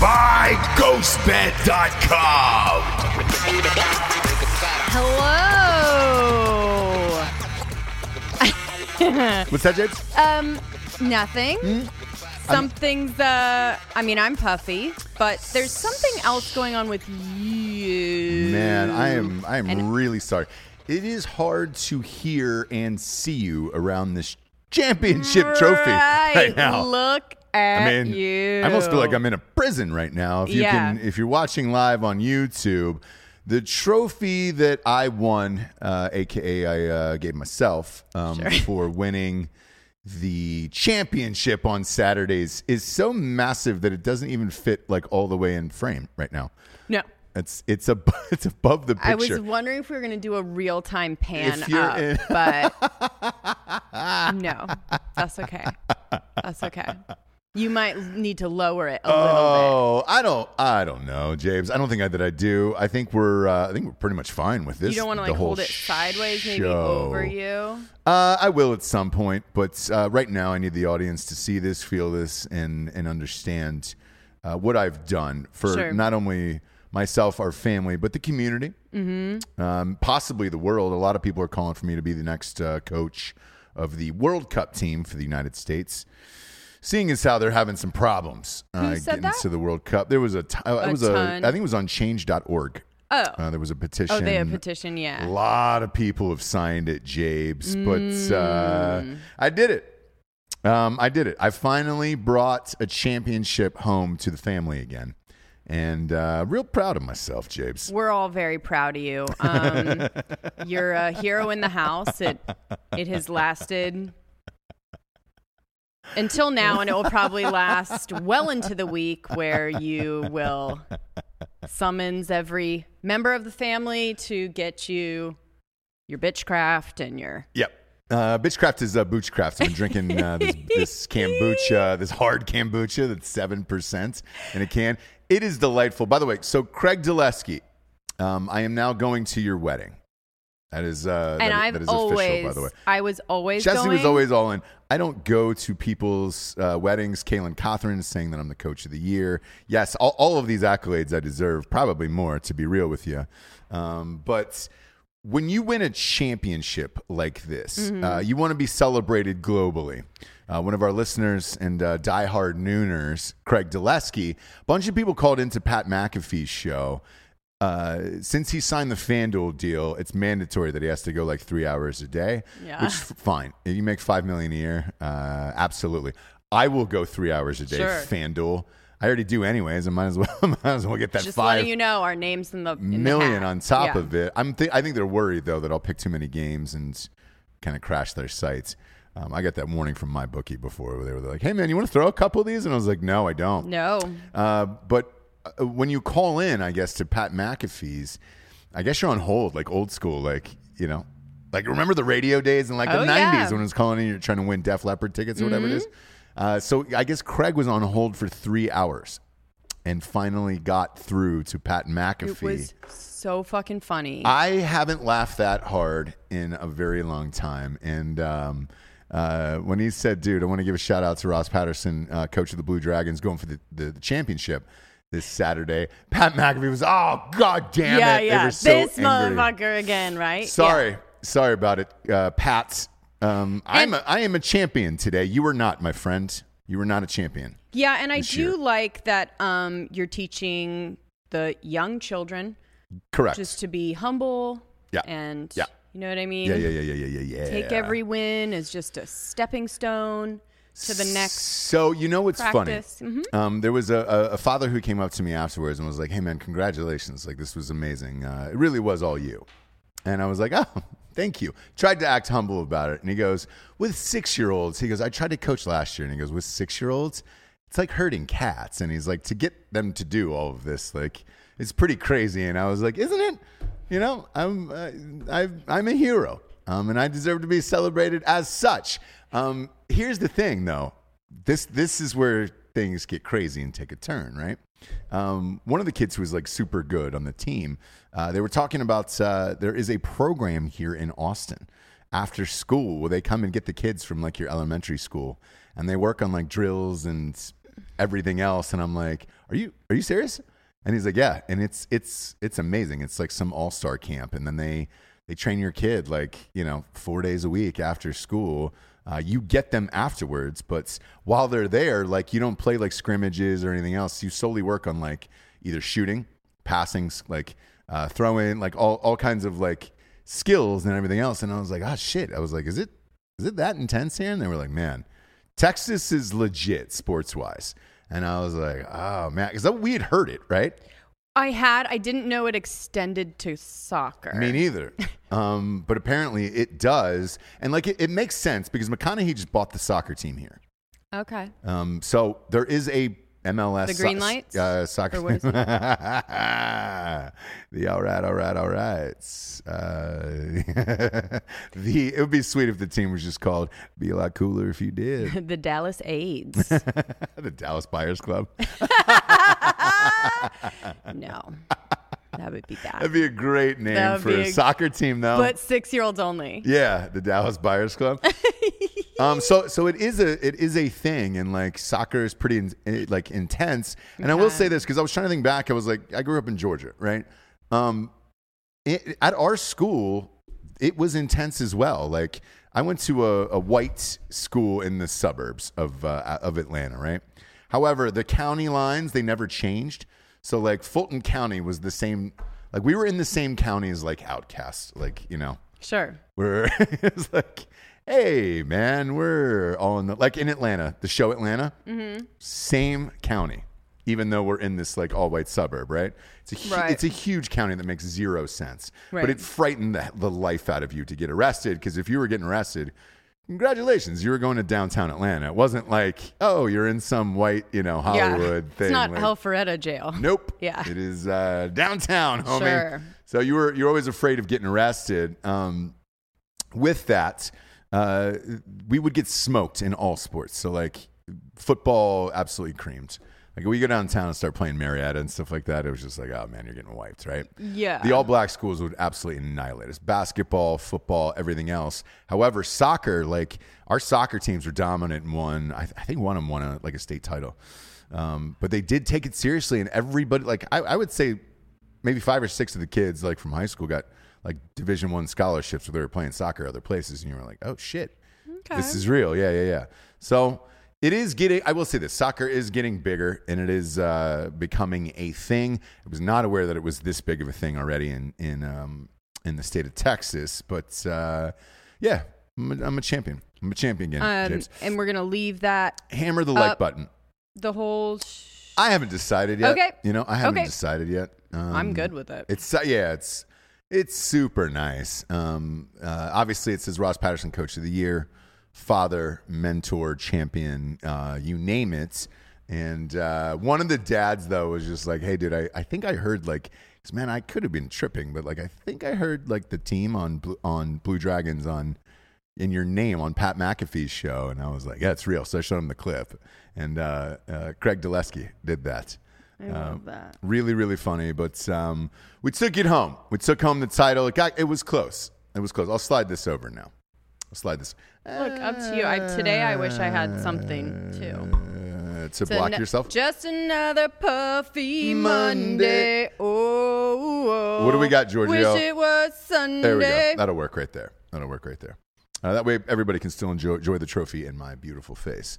by GhostBed.com. Hello. What's that, James? Um, nothing. Hmm? Something's uh I mean I'm puffy, but there's something else going on with you. Man, I am I am And- really sorry. It is hard to hear and see you around this championship trophy right, right now. Look I mean, you. I almost feel like I'm in a prison right now. If you Yeah. can, if you're watching live on YouTube, the trophy that I won, uh, aka I uh, gave myself um, for winning the championship on Saturdays, is so massive that it doesn't even fit like all the way in frame right now. No. It's it's a it's above the picture. I was wondering if we were going to do a real time pan up, in- but no, that's okay. That's okay. You might need to lower it a little bit. Oh, I don't, I don't know, James. I don't think I, that I do. I think we're, uh, I think we're pretty much fine with this. You don't want to like hold it sideways, maybe over you. Uh, I will at some point, but uh, right now I need the audience to see this, feel this, and and understand uh, what I've done for Sure. not only myself, our family, but the community, mm-hmm. um, possibly the world. A lot of people are calling for me to be the next uh, coach of the World Cup team for the United States. Seeing as how they're having some problems uh, getting that? to the World Cup, there was a t- uh, it A was a ton. I think it was on Change.org. Oh, Uh, there was a petition. oh, they have petition, Yeah, A lot of people have signed it, Jabes, but uh, Mm. I did it. Um, I did it. I finally brought a championship home to the family again, and uh, real proud of myself, Jabes. We're all very proud of you. Um, you're a hero in the house. It it has lasted until now, and it will probably last well into the week where you will summons every member of the family to get you your bitchcraft and your Yep. Uh, Bitchcraft is uh, Boochcraft. I've been drinking uh, this, this kombucha, this hard kombucha that's seven percent in a can. It is delightful. By the way, so Craig Dulesky, um, I am now going to your wedding. That is, uh, and that, I've that is always official, by the way. I was always Jesse going, was always all in. I don't go to people's uh, weddings. Kaylin Cothran is saying that I'm the coach of the year. Yes, all, all of these accolades I deserve, probably more, to be real with you. Um, but when you win a championship like this, Mm-hmm. uh, you want to be celebrated globally. Uh, one of our listeners and uh, diehard Nooners, Craig Dulesky, a bunch of people called into Pat McAfee's show. Uh, since he signed the FanDuel deal, it's mandatory that he has to go like three hours a day. Yeah. Which fine. If you make five million a year, uh, absolutely. I will go three hours a day. Sure. FanDuel. I already do anyways. I might as well might as well get that just five letting you know our names in the in million hat. on top Yeah. of it. I'm th- I think they're worried though that I'll pick too many games and kind of crash their sites. Um, I got that warning from my bookie before where they were like, "Hey man, you want to throw a couple of these?" And I was like, "No, I don't." No. Uh, but when you call in, I guess to Pat McAfee's, I guess you're on hold, like old school, like you know, like remember the radio days in like the Oh, '90s yeah. Mm-hmm. when it was calling in, you're trying to win Def Leppard tickets or whatever it is. Uh, so I guess Craig was on hold for three hours, and finally got through to Pat McAfee. It was so fucking funny. I haven't laughed that hard in a very long time. And um, uh, when he said, dude, I want to give a shout out to Ross Patterson, uh, coach of the Blue Dragons, going for the, the, the championship this Saturday. Pat McAfee was, oh, god damn yeah, it. Yeah. were so this angry. motherfucker again, right? Sorry. Sorry about it, uh, Pat. Um, I'm a, I am a champion today. You are not, my friend. You are not a champion. Yeah, yeah and I do year. like that um, you're teaching the young children Correct. just to be humble. Yeah. And Yeah. you know what I mean? yeah, yeah, yeah, yeah, yeah, yeah, yeah. Take every win as just a stepping stone to the next So you know what's practice. funny? Mhm. Um, there was a, a, a father who came up to me afterwards and was like, "Hey man, congratulations! Like this was amazing. Uh, it really was all you." And I was like, "Oh, thank you." Tried to act humble about it, and he goes, "With six year olds," he goes, "I tried to coach last year," and he goes, "With six year olds, it's like herding cats." And he's like, "To get them to do all of this, like, it's pretty crazy." And I was like, "Isn't it? You know, I'm uh, I, I'm a hero." Um, and I deserve to be celebrated as such. Um, here's the thing, though. This this is where things get crazy and take a turn, right? Um, one of the kids who was like super good on the team, uh, they were talking about uh, there is a program here in Austin after school where they come and get the kids from like your elementary school and they work on like drills and everything else. And I'm like, are you are you serious? And he's like, yeah. And it's it's it's amazing. It's like some all star camp, and then they they train your kid like you know four days a week after school. Uh, you get them afterwards, but while they're there, like you don't play like scrimmages or anything else. You solely work on like either shooting, passing, like uh, throwing, like all all kinds of like skills and everything else. And I was like, oh shit. I was like, is it is it that intense here? And they were like, man, Texas is legit sports wise. And I was like, oh man, because we had heard it, right? I had. I didn't know it extended to soccer. Me neither. um, but apparently it does, and like it, it makes sense because McConaughey just bought the soccer team here. Okay. Um, so there is a MLS The Green so- Lights? uh, soccer. Or what is the all right, all right, all right. Uh, the it would be sweet if the team was just called. Be a lot cooler if you did. the Dallas AIDS. the Dallas Buyers Club. no, that would be bad. That'd be a great name for a a- soccer team, though. But six-year-olds only. Yeah, the Dallas Buyers Club. um, so so it is a it is a thing, and like soccer is pretty in, eh, like intense. And I will say this because I was trying to think back. I was like, I grew up in Georgia, right? Um, it, at our school, it was intense as well. Like I went to a, a white school in the suburbs of uh, of Atlanta, right? However, the county lines they never changed. So like Fulton County was the same. Like we were in the same county as like OutKast, like you know Sure. where it's like, hey, man, we're all in the like in Atlanta, the show Atlanta, Mm-hmm. same county, even though we're in this like all white suburb, right? It's a hu- Right. it's a huge county that makes zero sense, but it frightened the, the life out of you to get arrested because if you were getting arrested. Congratulations, you were going to downtown Atlanta. It wasn't like, oh, you're in some white, you know, Hollywood yeah. thing. It's not like- Alpharetta jail. Nope. Yeah. It is uh, downtown, homie. Sure. So you were you're always afraid of getting arrested. Um, with that, uh, we would get smoked in all sports. So like football, absolutely creamed. Like we go downtown and start playing Marietta and stuff like that. It was just like, oh man, you're getting wiped, right? Yeah. The all black schools would absolutely annihilate us. Basketball, football, everything else. However, soccer, like our soccer teams were dominant and won. I, I think one of them won a, like a state title. Um, but they did take it seriously, and everybody, like I, I would say, maybe five or six of the kids, like from high school, got like Division One scholarships where they were playing soccer other places, and you were like, oh shit, this is real. Yeah, yeah, yeah. So it is getting. I will say this: soccer is getting bigger, and it is uh, becoming a thing. I was not aware that it was this big of a thing already in in um, in the state of Texas, but uh, yeah, I'm a, I'm a champion. I'm a champion again, Um, and we're gonna leave that Hammer the like button. the whole. Sh- I haven't decided yet. Okay. You know, I haven't Okay. decided yet. Um, I'm good with it. It's uh, yeah, it's it's super nice. Um, uh, obviously, it says Ross Patterson Coach of the Year. Father, mentor, champion, uh, you name it. And uh, one of the dads though was just like, "Hey, dude, I, I think I heard like, 'cause, man, I could have been tripping, but like, I think I heard like the team on Blue, on Blue Dragons on in your name on Pat McAfee's show, and I was like, "Yeah, it's real." So I showed him the clip, and uh, uh, Craig Dulesky did that. I love that. Really, really funny. But um, we took it home. We took home the title. It got. It was close. It was close. I'll slide this over now. I'll slide this. Look, up to you. I, today I wish I had something too. Uh, to So block no- yourself. Just another puffy Monday. Monday. Oh, oh. What do we got, Giorgio? Wish it was Sunday. There we go. That'll work right there. That'll work right there. Uh, that way, everybody can still enjoy, enjoy the trophy in my beautiful face.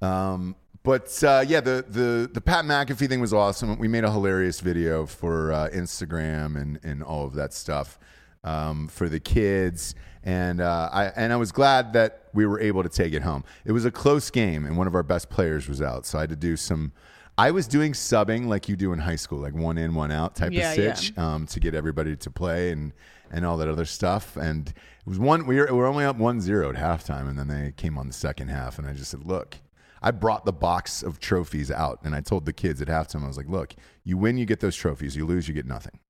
Um, but uh, yeah, the, the the Pat McAfee thing was awesome. We made a hilarious video for uh, Instagram and and all of that stuff um, for the kids. And uh, I and I was glad that we were able to take it home. It was a close game, and one of our best players was out, so I had to do some. I was doing subbing like you do in high school, like one in, one out type Yeah, of yeah. um, to get everybody to play and and all that other stuff. And it was one we were, we were only up 1-0 at halftime, and then they came on the second half, and I just said, "Look, I brought the box of trophies out, and I told the kids at halftime, I was like, "Look, you win, you get those trophies. You lose, you get nothing."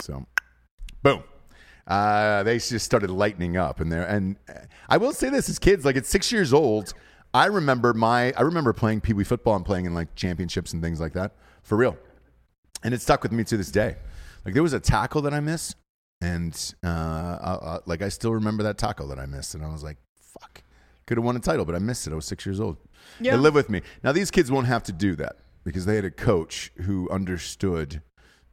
So, boom. Uh, they just started lightening up, and there. And uh, I will say this: as kids, like at six years old, I remember my I remember playing pee wee football and playing in like championships and things like that for real, and it stuck with me to this day. Like there was a tackle that I missed, and uh, uh, uh, like I still remember that tackle that I missed, and I was like, "Fuck, could have won a title, but I missed it. I was six years old." Yeah. They live with me now. These kids won't have to do that because they had a coach who understood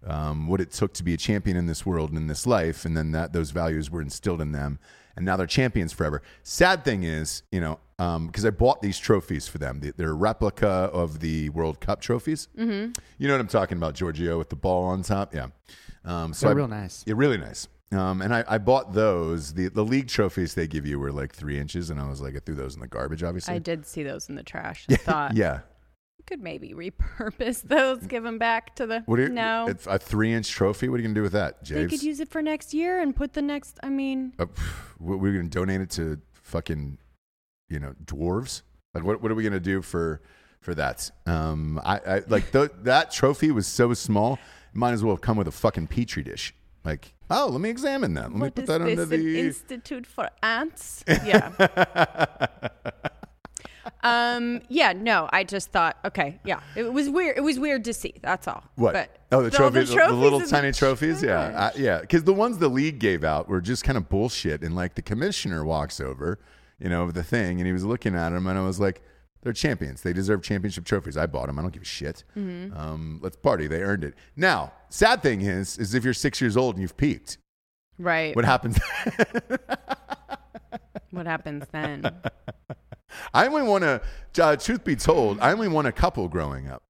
um, what it took to be a champion in this world and in this life, and then that those values were instilled in them, and now they're champions forever. Sad thing is, you know, because I bought these trophies for them. They- They're a replica of the World Cup trophies. Mm-hmm. You know what I'm talking about, Giorgio, with the ball on top. Yeah, um, so They're I- real nice. Yeah, really nice. Um, and I, I bought those. The the league trophies they give you were like three inches, and I was like, I threw those in the garbage. Obviously, I did see those in the trash. I thought yeah. Could maybe repurpose those, give them back to the. What do you, no, it's a three inch trophy? What are you gonna do with that, they could use it for next year and put the next. I mean, Uh, pff, we- we're to donate it to fucking, you know, dwarves. Like, what what are we to do for for that? Um, I, I like th- that trophy was so small. It might as well have come with a fucking petri dish. Like, oh, let me examine that. Let me what put is that this? under An the. institute for ants? Yeah. um. Yeah. No. I just thought. Okay. Yeah. It was weird. It was weird to see. That's all. What? But oh, the trophies, the, trophies little the tiny trophies. Yeah. I, yeah. Because the ones the league gave out were just kind of bullshit. And like the commissioner walks over, you know, the thing, and he was looking at them, and I was like, "They're champions. They deserve championship trophies. I bought them. I don't give a shit. Mm-hmm. Um, let's party. They earned it." Now, sad thing is, is if you're six years old and you've peaked, Right. what happens? What happens then? I only won a. Uh, truth be told, I only won a couple growing up.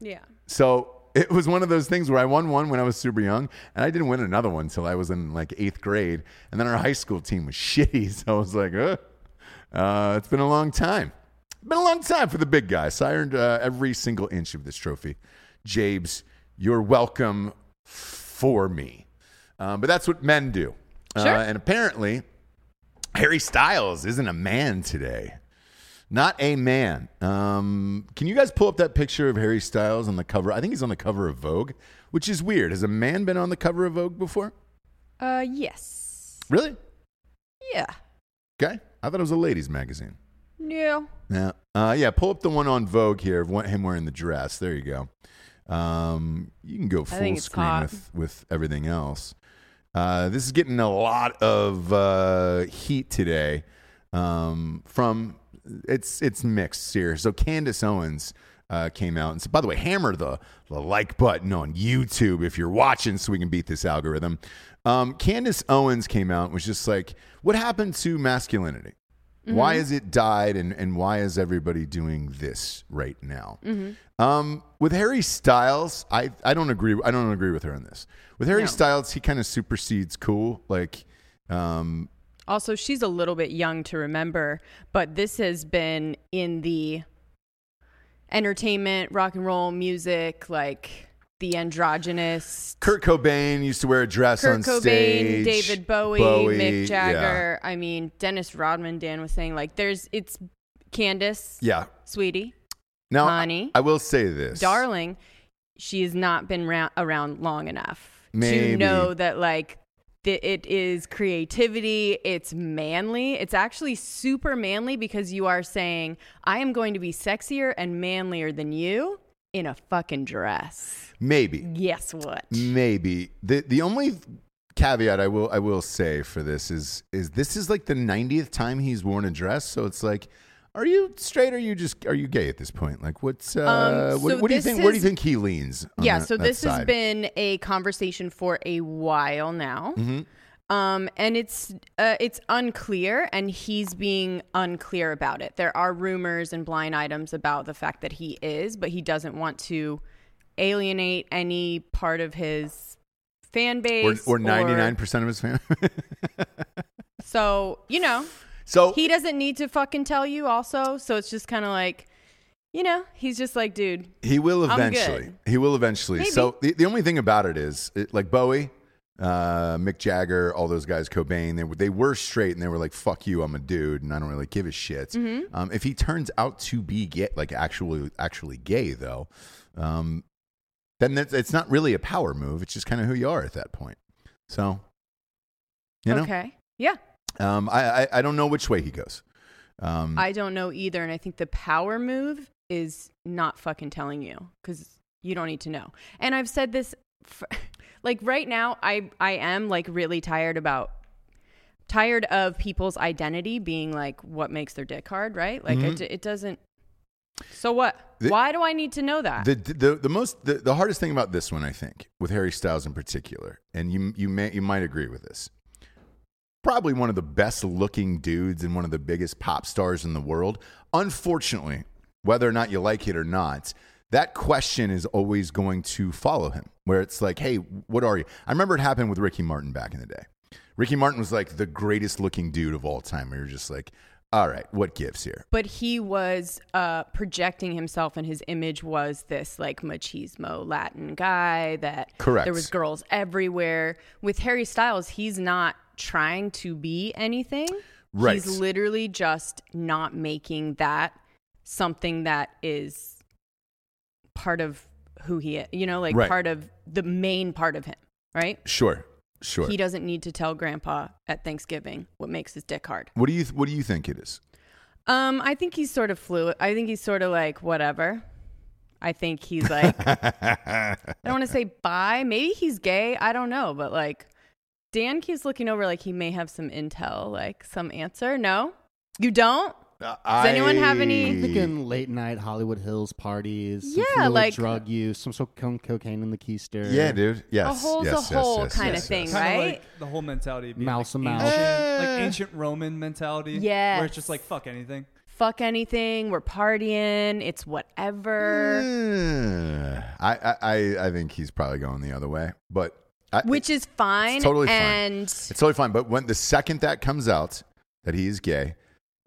yeah. So it was one of those things where I won one when I was super young, and I didn't win another one until I was in like eighth grade. And then our high school team was shitty, so I was like, uh, uh, it's been a long time. Been a long time for the big guy. So I earned uh, every single inch of this trophy. Jabes, you're welcome for me. Um, but that's what men do. Sure. Uh, and apparently, Harry Styles isn't a man today. Not a man. Um, can you guys pull up that picture of Harry Styles on the cover? I think he's on the cover of Vogue, which is weird. Has a man been on the cover of Vogue before? Uh. Yes. Really? Yeah. Okay. I thought it was a ladies' magazine. Yeah. Yeah. Uh, yeah. Pull up the one on Vogue here of him wearing the dress. There you go. Um, you can go full screen hot. with, with everything else. Uh, this is getting a lot of uh, heat today um, from it's it's mixed here. So Candace Owens uh, came out and said, by the way, hammer the, the like button on YouTube if you're watching so we can beat this algorithm. Um, Candace Owens came out and was just like, what happened to masculinity? Why has it died, and, and why is everybody doing this right now? Um, with Harry Styles, I, I don't agree. I don't agree with her on this. With Harry No. Styles, he kind of supersedes cool. Like, um, Also, she's a little bit young to remember, but this has been in the entertainment, rock and roll, music, like the androgynous Kurt Cobain used to wear a dress Kurt on Cobain, stage. David Bowie, Bowie, Mick yeah. Jagger. I mean, Dennis Rodman. Dan was saying like, there's it's Candace, Yeah. sweetie, Now, Honey. I will say this. darling. She has not been ra- around long enough Maybe. to know that like it is creativity. It's manly. It's actually super manly because you are saying I am going to be sexier and manlier than you in a fucking dress. Maybe. Guess what? Maybe. The the only caveat I will I will say for this is is this is like the 90th time he's worn a dress, so it's like are you straight or are you just are you gay at this point? Like what's uh Um, what, so what do you think where do you think he leans? on yeah, that- so this has been a conversation for a while now. Mm-hmm. Um, and it's uh, it's unclear, and he's being unclear about it. There are rumors and blind items about the fact that he is, but he doesn't want to alienate any part of his fan base or 99% of his fans. So you know, so he doesn't need to fucking tell you. Also, so it's just kind of like, you know, he's just like, dude, He will eventually. He will eventually. Maybe. So the, the only thing about it is, it, like Bowie, uh, Mick Jagger, all those guys, Cobain, they were they were straight and they were like, "Fuck you, I'm a dude, and I don't really give a shit." Mm-hmm. Um, if he turns out to be gay, like actually actually gay though, um, then that's, it's not really a power move. It's just kind of who you are at that point. So, you know, okay, yeah. Um, I, I I don't know which way he goes. Um, I don't know either, and I think the power move is not fucking telling you because you don't need to know. And I've said this, for, like right now, I I am like really tired about tired of people's identity being like what makes their dick hard, right? Like it, it doesn't. So what? Mm-hmm. The- Why do I need to know that? The, the the most the, the hardest thing about this one, I think, with Harry Styles in particular, and you you may you might agree with this. Probably one of the best looking dudes and one of the biggest pop stars in the world. Unfortunately, whether or not you like it or not, that question is always going to follow him. Where it's like, hey, what are you? I remember it happened with Ricky Martin back in the day. Ricky Martin was like the greatest looking dude of all time. We were just like, all right, what gives here? but he was uh, projecting himself, and his image was this like machismo Latin guy that Correct. there was girls everywhere. With Harry Styles, he's not trying to be anything. Right. He's literally just not making that something that is part of who he is. You know, like Right. part of the main part of him. Right. Sure, sure. He doesn't need to tell Grandpa at Thanksgiving what makes his dick hard. What do you what do you think it is? Um, I think he's sort of fluid. I think he's sort of like whatever. I think he's like I don't want to say bi. Maybe he's gay. I don't know, but like Dan keeps looking over like he may have some intel, like some answer. No, you don't. Does anyone have any- I'm thinking late night Hollywood Hills parties. Yeah, fluid like- drug use, some sort of cocaine in the keister. Yeah, dude. Yes. A hole's yes, a yes, hole yes, kinda yes, thing, yes. right? Like the whole mentality of being Mouse like to mouse. ancient, like ancient Roman mentality. Yes. Where it's just like fuck anything. Fuck anything. We're partying. It's whatever. Uh, I, I, I- I think he's probably going the other way, but I, Which is fine. Totally fine. it's totally fine. But when the second that comes out that he is gay,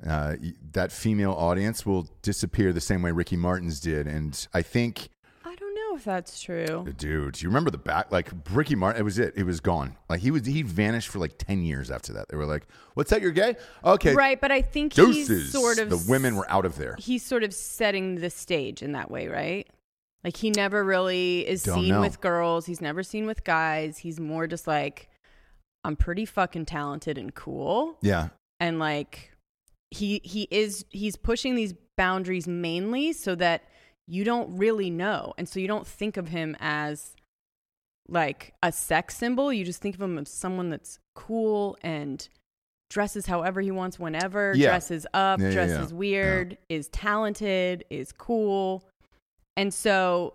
uh, that female audience will disappear the same way Ricky Martin's did, and I think, I don't know if that's true. dude, you remember the back? Like Ricky Martin, it was it. It was gone. Like he was, he vanished for like ten years after that. They were like, "What's that? You're gay? Okay, Right, but I think Deuces. he's sort of the women were out of there. he's sort of setting the stage in that way, right? Like he never really is Don't seen know. with girls. He's never seen with guys. He's more just like, I'm pretty fucking talented and cool. Yeah, And like he he is he's pushing these boundaries mainly so that you don't really know. And so you don't think of him as like a sex symbol. You just think of him as someone that's cool and dresses however he wants whenever, Yeah. dresses up, Yeah, dresses yeah. weird, is talented, is cool. And so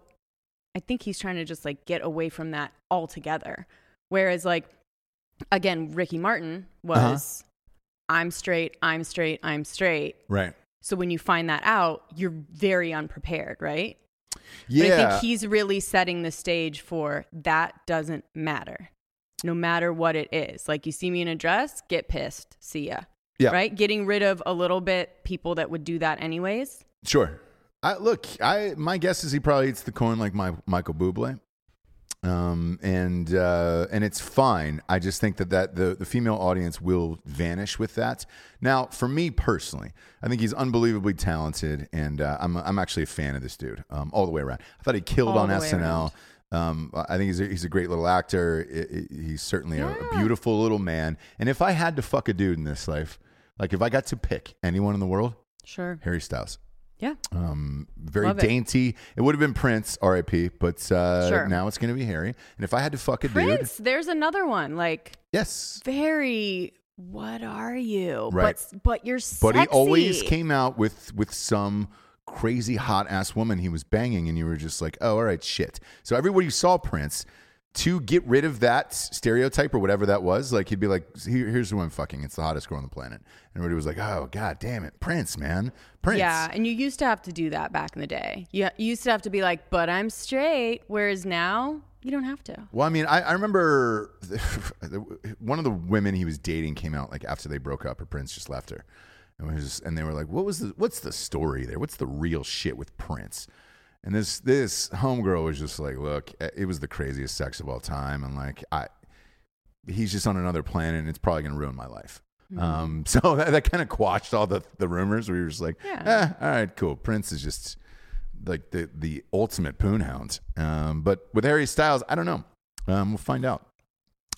I think he's trying to just like get away from that altogether. Whereas like again, Ricky Martin Uh-huh. was I'm straight, I'm straight, I'm straight. right. So when you find that out, you're very unprepared, right? But Yeah, I think he's really setting the stage for that doesn't matter. No matter what it is. Like you see me in a dress, get pissed. See ya. Yeah. Right? Getting rid of a little bit people that would do that anyways. Sure. I, look, I my guess is he probably eats the coin like my Michael Bublé. Um, and uh, and it's fine. I just think that, that the, the female audience will vanish with that. Now, for me personally, I think he's unbelievably talented, and uh, I'm I'm actually a fan of this dude um, all the way around. I thought he killed All on SNL. Um, I think he's a, he's a great little actor. I- I- he's certainly a, a beautiful little man. And if I had to fuck a dude in this life, like if I got to pick anyone in the world, Sure. Harry Styles. Yeah. Um, very Love it. dainty. It. would have been Prince, R.I.P. But uh, Sure. now it's going to be Harry. And if I had to fuck a dude, Prince, there's another one. Like yes. very what are you? Right. But but you're But he always came out with with some crazy hot ass woman he was banging, and you were just like, oh, all right, shit. So everywhere you saw Prince. To get rid of that stereotype or whatever that was, like he'd be like, Here, "Here's who I'm fucking. It's the hottest girl on the planet." And everybody was like, "Oh god, damn it, Prince, man, Prince." Yeah, and you used to have to do that back in the day. You, you used to have to be like, but I'm straight. Whereas now, you don't have to. Well, I mean, I, I remember one of the women he was dating came out like after they broke up, or Prince just left her, and was just, and they were like, "What was the what's the story there? What's the real shit with Prince?" And this this homegirl was just like, "Look, it was the craziest sex of all time, and like I, he's just on another planet, and it's probably gonna ruin my life." Um, so that, that kind of quashed all the the rumors. We were just like, Yeah. eh, all right, cool. Prince is just like the the ultimate poon hound. Um, but with Harry Styles, I don't know. Um, we'll find out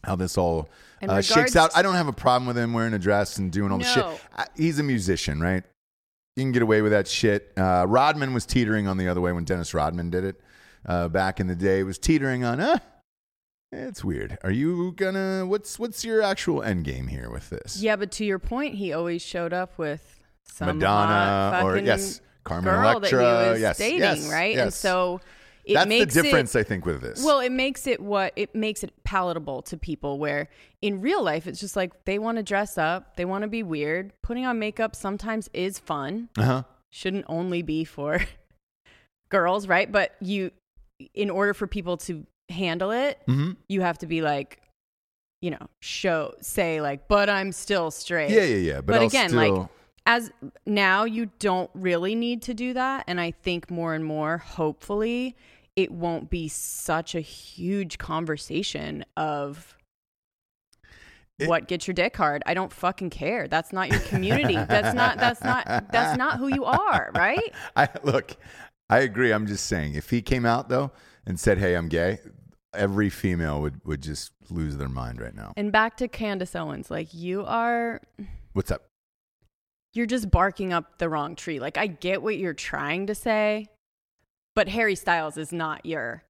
how this all uh, shakes out. I don't have a problem with him wearing a dress and doing all the shit. I, he's a musician, right? You can get away with that shit. Uh, Rodman was teetering on the other way when Dennis Rodman did it uh, back in the day. Was teetering on, uh, it's weird. Are you gonna? What's what's your actual end game here with this? Yeah, but to your point, he always showed up with some Madonna or yes, Carmen girl Electra. that he was yes, dating, yes, right? And yes. so it that's the difference, It, I think, with this. well, it makes it what it makes it palatable to people. Where in real life, it's just like they want to dress up, they want to be weird. Putting on makeup sometimes is fun. uh huh. Shouldn't only be for girls, right? But you, in order for people to handle it, hmm you have to be like, you know, show say like, but I'm still straight. Yeah, yeah, yeah. But, But again, still, like as now you don't really need to do that and I think more and more hopefully it won't be such a huge conversation of It- what gets your dick hard. I don't fucking care. That's not your community. that's not that's not that's not who you are, right? I look, I agree. I'm just saying, if he came out though and said, "Hey, I'm gay," every female would would just lose their mind right now. And back to Candace Owens, like you are What's up? you're just barking up the wrong tree. Like I get what you're trying to say, but Harry Styles is not your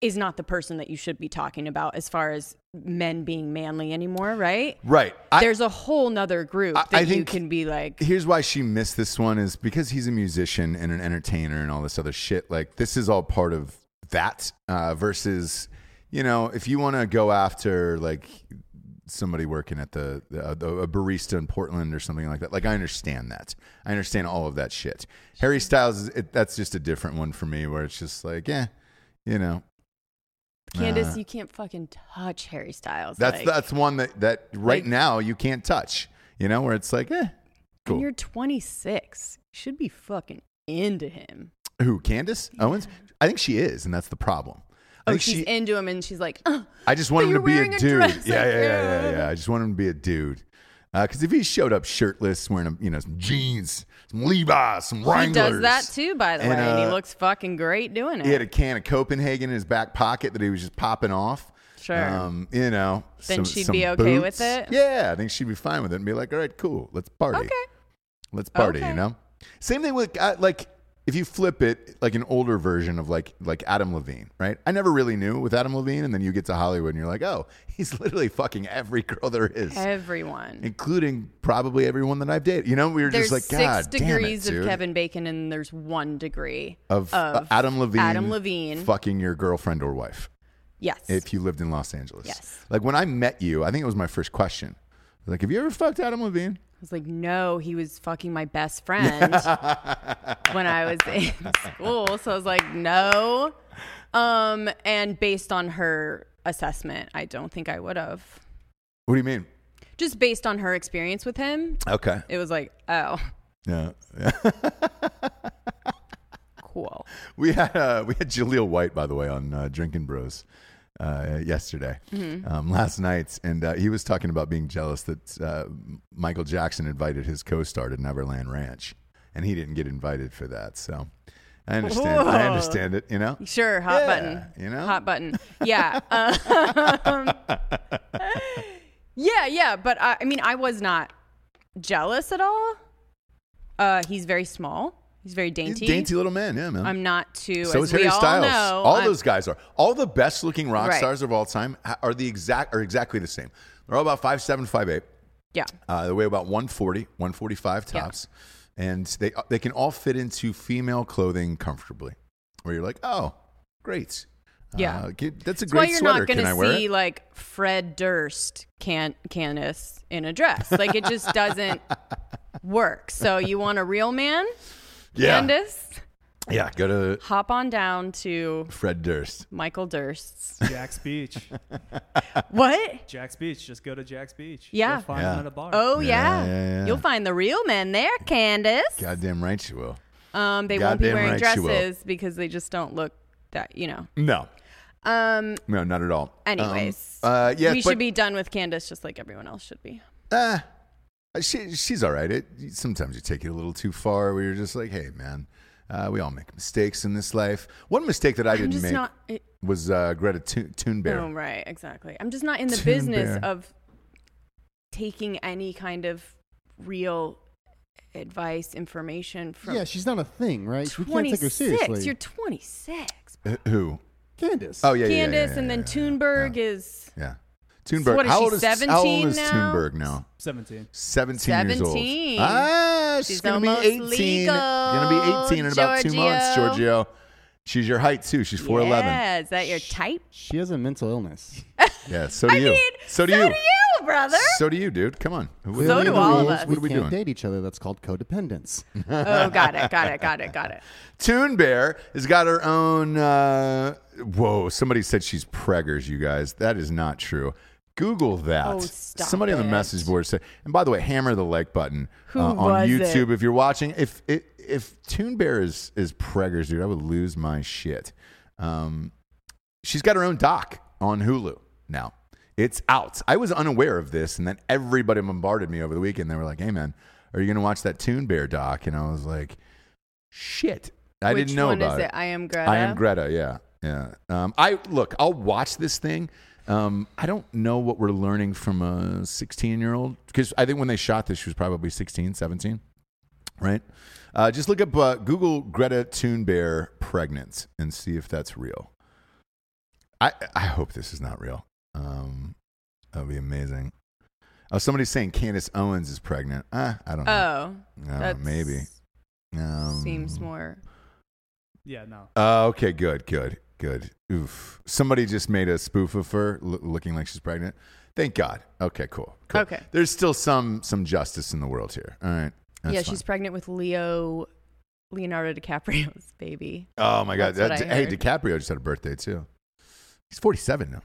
is not the person that you should be talking about as far as men being manly anymore, right? Right. I, There's a whole nother group I- that I you think- can be like here's why she missed this one is because he's a musician and an entertainer and all this other shit. Like this is all part of that uh, versus, you know, if you want to go after like somebody working at the, the, the a barista in Portland or something like that. Like I understand that. I understand all of that shit. Harry Styles is it, that's just a different one for me where it's just like, yeah, you know, Candace, uh, you can't fucking touch Harry Styles. that's like, that's one that that right Like- now you can't touch. You know, where it's like, eh, cool. and you're 26. Should be fucking into him. Who, Candace Owens? I think she is, and that's the problem. Oh, she's she, into him and she's like, "Ugh, I just want him to be a a dude. yeah, like, yeah, yeah, yeah, yeah. I just want him to be a dude. Because if he showed up shirtless, wearing a, you know some jeans, some Levi's, some he Wranglers, does that too, by the And, way, and he uh, looks fucking great doing it. He had a can of Copenhagen in his back pocket that he was just popping off. Sure. Um, you know, Then some- she'd some be okay with it? Yeah, I think she'd be fine with it and be like, all right, cool, let's party. Okay. Let's party, Okay. you know? Same thing with uh, like if you flip it like an older version of like like Adam Levine, right? I never really knew with Adam Levine and then you get to Hollywood and you're like, "Oh, he's literally fucking every girl there is." Everyone. including probably everyone that I've dated. You know, we were There's just like, God six damn it, degrees of dude." Kevin Bacon, and there's one degree of, uh, of Adam Levine, Adam Levine. fucking your girlfriend or wife yes. if you lived in Los Angeles. Yes. Like when I met you, I think it was my first question. Like, have you ever fucked Adam Levine? I was like, no, he was fucking my best friend when I was in school. So I was like, no. Um, and based on her assessment, I don't think I would have. What do you mean? Just based on her experience with him, Okay. it was like, oh, Yeah. cool. We had uh, we had Jaleel White, by the way, on uh, Drinking Bros. Uh, yesterday, Mm-hmm. um, last night, and uh, he was talking about being jealous that uh, Michael Jackson invited his co-star to Neverland Ranch, and he didn't get invited for that. So I understand. I understand it. You know. Sure, hot Yeah, button. you know? hot button. Yeah. Um, yeah, yeah. But I, I mean, I was not jealous at all. Uh, he's very small. He's very dainty. dainty little man. Yeah, man. I'm not too. So as is Harry we all Styles. know, all I'm- those guys are. All the best looking rock Right. stars of all time are the exact are exactly the same. They're all about five seven, five eight. Yeah. Uh, they weigh about 140, 145 Yeah. tops, and they they can all fit into female clothing comfortably. Where you're like, oh, great. Yeah. Uh, get- that's a That's why you're sweater. not going to see like Fred Durst, Can't Candace in a dress. Like it just doesn't work. So you want a real man, Yeah, Candace? yeah. Go to Hop on down to Fred Durst. Michael Durst's. Jack's Beach. what? Jack's Beach. Just go to Jack's Beach. Yeah. You'll find Yeah. him at a bar. Oh yeah. Yeah, yeah, yeah. You'll find the real men there, Candace. Goddamn right you will. Um, they won't be Goddamn wearing right you will. dresses because they just don't look that you know. No, Um. no, not at all. Anyways, um, uh, yeah, we but, should be done with Candace just like everyone else should be. Uh, she, she's all right. It, sometimes you take it a little too far where you're just like, hey, man, uh, we all make mistakes in this life. One mistake that I I'm didn't make not. It, was uh, Greta Thun- Thunberg. Oh, right, exactly. I'm just not in the Tune business of taking any kind of real advice, information from Yeah, she's not a thing, right? We can't take her seriously. You're 26. Uh, Who? Candace. Oh, yeah, yeah, yeah, Candace, yeah, and then yeah, Thunberg is Yeah. Thunberg. what is how, she, old is, how old 17 is now? Thunberg now? 17. 17, years old. Ah, she's, She's going to be 18. legal, Going to be 18 in about two months, Giorgio. Giorgio. She's your height, too. She's 4'11. Yeah, is that your type? She has a mental illness. Yeah, so do I you. mean, so do so you. do you, brother. So do you, dude. Come on. Who- So do all of us. We What are we can't doing? date each other. That's called codependence. oh, got it, got it, got it, got it. Toon Bear has got her own. Uh, whoa! Somebody said she's preggers. You guys, that is not true. Google that. Oh, Somebody on the message board said. And by the way, hammer the like button uh, on YouTube it? if you're watching. If if, if Toon Bear is is preggers, dude, I would lose my shit. Um, she's got her own doc on Hulu now. It's out. I was unaware of this, and then everybody bombarded me over the weekend. They were like, "Hey, man, are you going to watch that Toon Bear doc?" And I was like, "Shit, I Which didn't know about it." it? I am Greta. I am Greta. Yeah, yeah. Um, I look. I'll watch this thing. Um, I don't know what we're learning from a 16 year old because I think when they shot this, she was probably 16, 17, right? Uh, just look up uh, Google Greta Thunberg pregnant and see if that's real. I I hope this is not real. Um, that would be amazing. Oh, somebody's saying Candace Owens is pregnant. Ah, I don't know. Oh, Uh, that maybe. Um, seems more. Yeah, no. Oh, okay, good, good, good. Oof. Somebody just made a spoof of her lo- looking like she's pregnant. Thank God. Okay, cool. cool. Okay. There's still some some justice in the world here. All right. That's yeah, fine. she's pregnant with Leo, Leonardo DiCaprio's baby. Oh my God. That's hey. DiCaprio just had a birthday too. He's 47 now.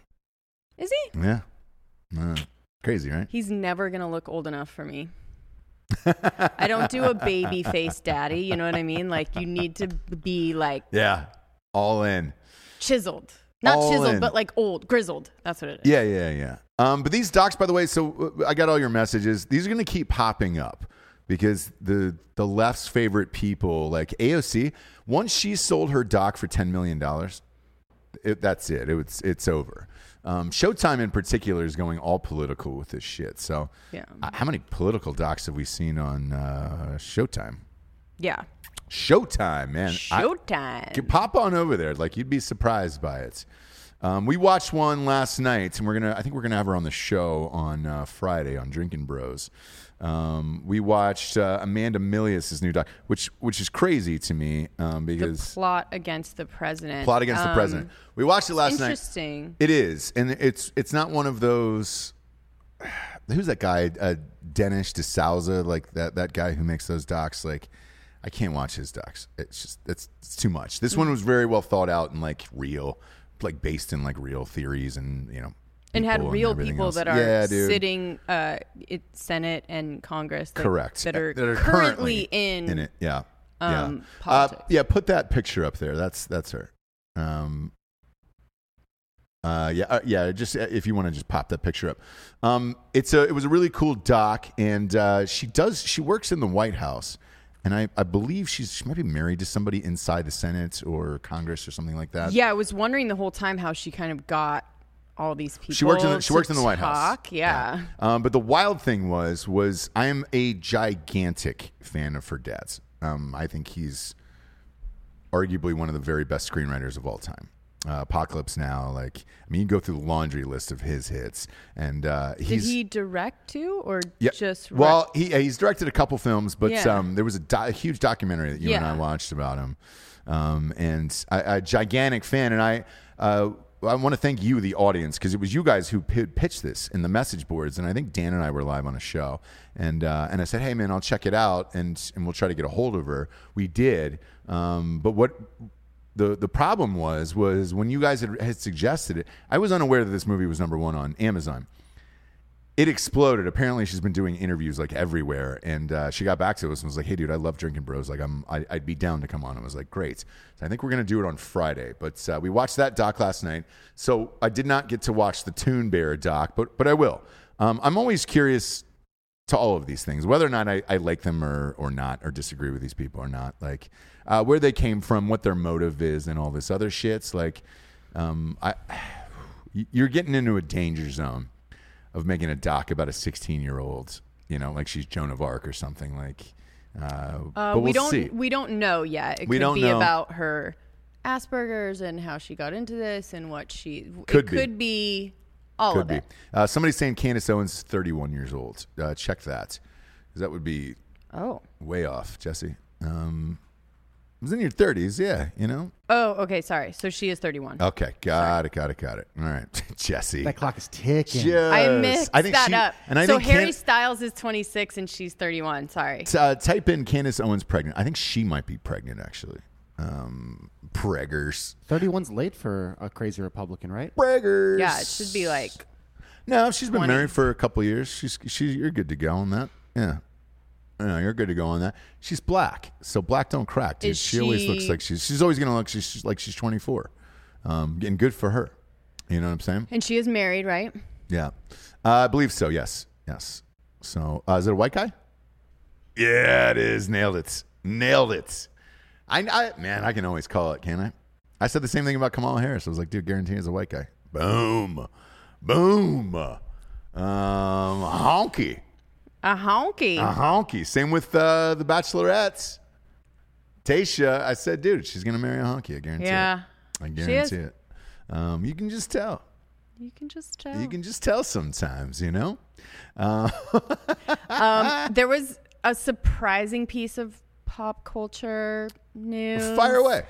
Is he? Yeah. Uh, crazy, right? He's never gonna look old enough for me. I don't do a baby face daddy. You know what I mean? Like you need to be like Yeah. All in. Chiseled, not All chiseled, in. but like old, grizzled. That's what it is. Yeah, yeah, yeah. Um, but these docs, by the way, so uh, I got all your messages. These are going to keep popping up because the the left's favorite people, like AOC, once she sold her doc for ten million dollars, it, that's it. It was it's over. Um, Showtime in particular is going all political with this shit. So, Yeah. uh, how many political docs have we seen on uh, Showtime? Yeah. Showtime, man. I- Showtime. Get- pop on over there. Like you'd be surprised by it. Um, we watched one last night, and we're gonna. I think we're gonna have her on the show on uh, Friday on Drinking Bros. Um, we watched uh, Amanda Milius' new doc, which which is crazy to me um, the because plot against the president. plot against the Um, president. We watched it last night. Interesting. It is, and it's it's not one of those. Who's that guy? Uh, Dennis D'Souza, like that that guy who makes those docs. Like, I can't watch his docs. It's just it's, it's too much. This one was very well thought out and like real, like based in like real theories and you know. and had real everything people else. that are yeah, sitting uh in Senate and Congress that, correct that are, that are currently, in, in it. Yeah, um, yeah. Uh, yeah, put that picture up there. That's that's her. Um, Uh, yeah, uh, yeah. Just uh, if you want to just pop that picture up. Um, it's a it was a really cool doc, and uh, she does she works in the White House, and I, I believe she's she might be married to somebody inside the Senate or Congress or something like that. Yeah, I was wondering the whole time how she kind of got all these people. She worked in the, she works in the White House. talk. Yeah. Um, but the wild thing was was I am a gigantic fan of her dad's. Um, I think he's arguably one of the very best screenwriters of all time. Uh, Apocalypse Now, like I mean, you go through the laundry list of his hits, and uh, Did he direct too, or yeah. just re- well, he uh, he's directed a couple films, but Yeah. um, there was a, do- a huge documentary that you and I watched about him, um, and I, a gigantic fan, and I. Uh, I want to thank you, the audience, because it was you guys who pi- pitched this in the message boards, and I think Dan and I were live on a show, and uh, and I said, "Hey, man, I'll check it out, and and we'll try to get a hold of her." We did, um, but what the the problem was was when you guys had, had suggested it, I was unaware that this movie was number one on Amazon it exploded. Apparently, she's been doing interviews like everywhere, and uh, she got back to us and was like, "Hey, dude, I love drinking bros. Like, I'm, I, I'd be down to come on." I was like, "Great." So I think we're gonna do it on Friday, but uh, we watched that doc last night. So I did not get to watch the Toon Bear doc, but but I will. Um, I'm always curious to all of these things, whether or not I, I like them or or not, or disagree with these people or not, like uh, where they came from, what their motive is, and all this other shits. Like, um, I, you're getting into a danger zone of making a doc about a 16 year old, you know, like she's Joan of Arc or something like. Uh, Uh, but we'll we don't see. we don't know yet. It We could don't be know. about her Asperger's and how she got into this and what she Could it be. could be all Could of be. it. Uh, somebody's saying Candace Owens is 31 years old. Uh, check that, because that would be Oh. way off, Jesse. Um, it was in your 30s, yeah. You know. Oh, okay, sorry. So she is 31. Okay, got it, got it, got it. All right, Jesse. That clock is ticking. Yes. I mixed I think that she- up. And I so think Harry Can- Styles is 26 and she's 31. Sorry. uh, type in Candace Owens pregnant. I think she might be pregnant actually. Um, preggers. 31's late for a crazy Republican, right? Preggers. Yeah, it should be like No, she's been 20. married for a couple years. She's she's you're good to go on that. Yeah. Yeah, you're good to go on that. She's black, so black don't crack. Dude. Is she, always looks like she's she's always gonna look she's, like she's 24, um, and good for her. You know what I'm saying? and she is married, right? Yeah, uh, I believe so. Yes, yes. So uh, is it a white guy? Yeah, it is. Nailed it. Nailed it. I, I man, I can always call it, can I? I said the same thing about Kamala Harris. I was like, dude, guarantee it's a white guy. Boom, boom. Um, honky, A honky. a honky. Same with uh, the Bachelorettes. Tayshia, I said, dude, she's gonna marry a honky. I guarantee Yeah. it. I guarantee it. Um, you can just tell. You can just tell. You can just tell sometimes, you know. Uh, um, there was a surprising piece of pop culture news. fire away.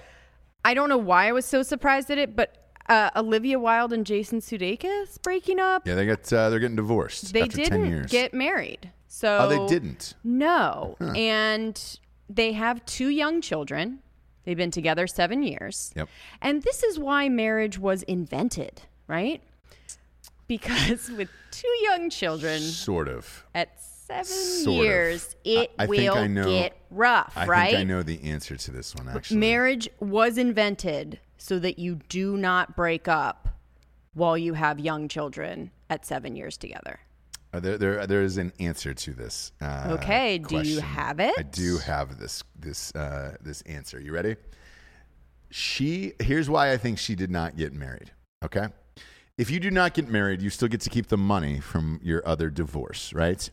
I don't know why I was so surprised at it, but uh, Olivia Wilde and Jason Sudeikis breaking up. Yeah, they got uh, they're getting divorced they after didn't years. get married. So oh, they didn't. No, and they have two young children. They've been together seven years. Yep. And this is why marriage was invented, right? Because with two young children Sort of. at seven Sort of. years, it I- I think will I know- get rough, I right? think I know the answer to this one. Actually, Marriage was invented so that you do not break up while you have young children at seven years together. Uh, there, there, there is an answer to this. Uh, Okay, do you have it? I do have this, this, uh, this answer. You ready? She. Here's why I think she did not get married. Okay, if you do not get married, you still get to keep the money from your other divorce, right?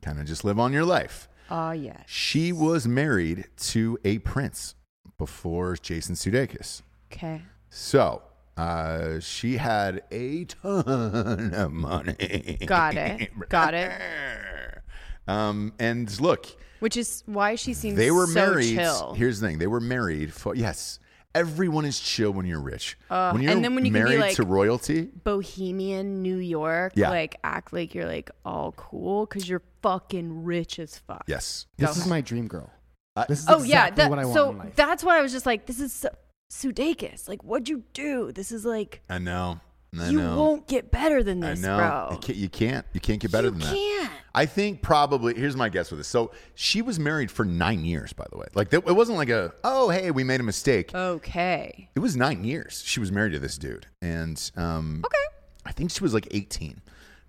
Kind of just live on your life. Oh, yes. She was married to a prince before Jason Sudeikis. Okay. So uh, she had a ton of money. Got it. Got it. Um, and look, Which is why she seems they were so married. chill. Here's the thing: they were married for yes. Everyone is chill when you're rich. Uh, when you're and then when you can be married like- to royalty, Bohemian New York, Yeah. like act like you're like all cool because you're fucking rich as fuck. yes. This Go is my dream girl. I- This is Oh yeah, exactly that, what I want so in life. that's why I was just like, this is Su- Sudeikis. Like, what'd you do? This is like, I know. I you know. won't get better than I this, know. bro. You can't, you can't. You can't get better You than that. can't. I think probably. Here's my guess with this. So she was married for nine years, by the way. Like it wasn't like a oh hey we made a mistake. Okay. It was nine years. She was married to this dude, and um, Okay. I think she was like 18.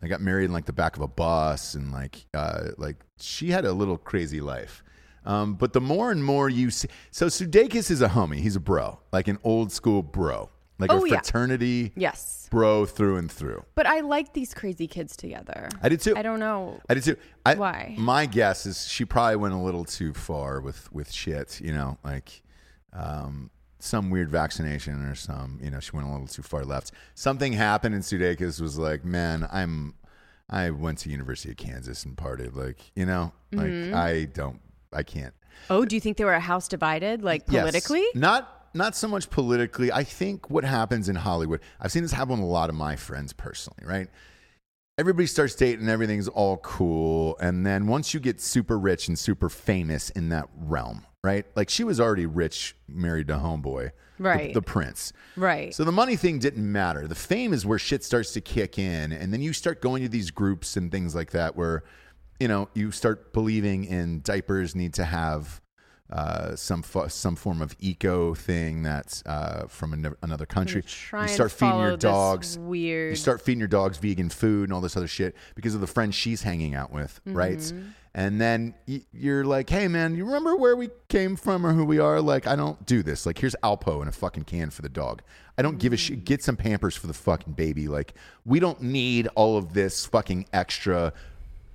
They got married in like the back of a bus, and like uh, like she had a little crazy life. Um, but the more and more you see, so Sudeikis is a homie. He's a bro, like an old school bro, like Oh, a yeah. fraternity Yes. bro through and through. But I like these crazy kids together. I did too. I don't know. I did too. I, Why? My guess is she probably went a little too far with with shit. You know, like um, some weird vaccination or some. You know, she went a little too far left. Something happened, and Sudeikis was like, "Man, I'm. I went to University of Kansas and partied. Like, you know, like Mm-hmm. I don't. I can't. Oh, do you think they were a house divided, like Yes. politically? Not not so much politically. I think what happens in Hollywood, I've seen this happen with a lot of my friends personally, right? Everybody starts dating, and everything's all cool, and then once you get super rich and super famous in that realm, right? Like she was already rich, married to homeboy, the- Right. the, prince. Right. So the money thing didn't matter. The fame is where shit starts to kick in, and then you start going to these groups and things like that, where you know you start believing in diapers need to have uh, some fo- some form of eco thing that's uh, from an- another country. You start feeding your dogs weird. You start feeding your dogs vegan food and all this other shit because of the friends she's hanging out with, right? Mm-hmm. And then y- you're like, hey man, you remember where we came from or who we are? Like, I don't do this. Like, here's Alpo in a fucking can for the dog. I don't give a shit. Get some Pampers for the fucking baby. Like, we don't need all of this fucking extra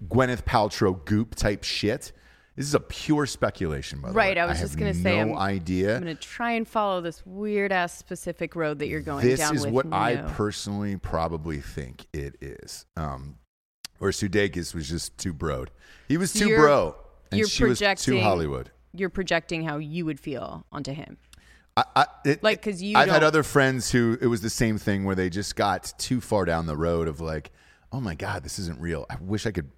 Gwyneth Paltrow goop type shit. This is a pure speculation, by the way. Right, I was have just gonna say, no I'm- idea. I'm going to try and follow this weird ass specific road that you're going this down is what I No. personally probably think it is. Um, where Sudeikis was just too broad. He was too You're- bro, and you're she was too Hollywood. You're projecting how you would feel onto him. I, I, it, Like, 'cause you I've had other friends who it was the same thing where they just got too far down the road of like, oh my god, this isn't real. I wish I could.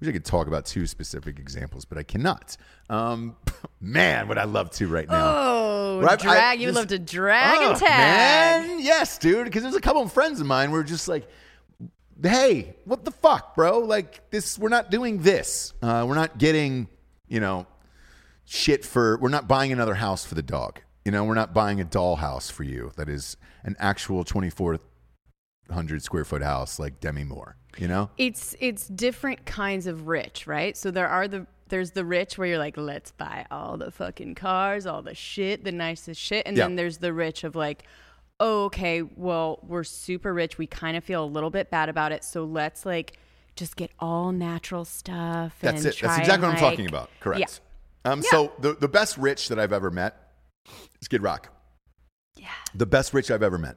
Wish I could talk about two specific examples, but I cannot. Um, man, would I love to right now. Oh, I've- I drag! you would love to drag Oh, and tag. Man, yes, dude. Because there's a couple of friends of mine were just like, "Hey, what the fuck, bro? Like this, we're not doing this. Uh, we're not getting, you know, shit for. We're not buying another house for the dog. You know, we're not buying a doll house for you. That is an actual 2,400 square foot house like Demi Moore. You know, It's it's different kinds of rich, right? So there are the there's the rich where you're like, let's buy all the fucking cars, all the shit, the nicest shit, and Yeah. then there's the rich of like, oh, okay, well we're super rich, we kind of feel a little bit bad about it, so let's like just get all natural stuff. That's and it. try That's exactly what I'm talking about. Correct. Yeah. Um, So the the best rich that I've ever met is Kid Rock. Yeah. The best rich I've ever met.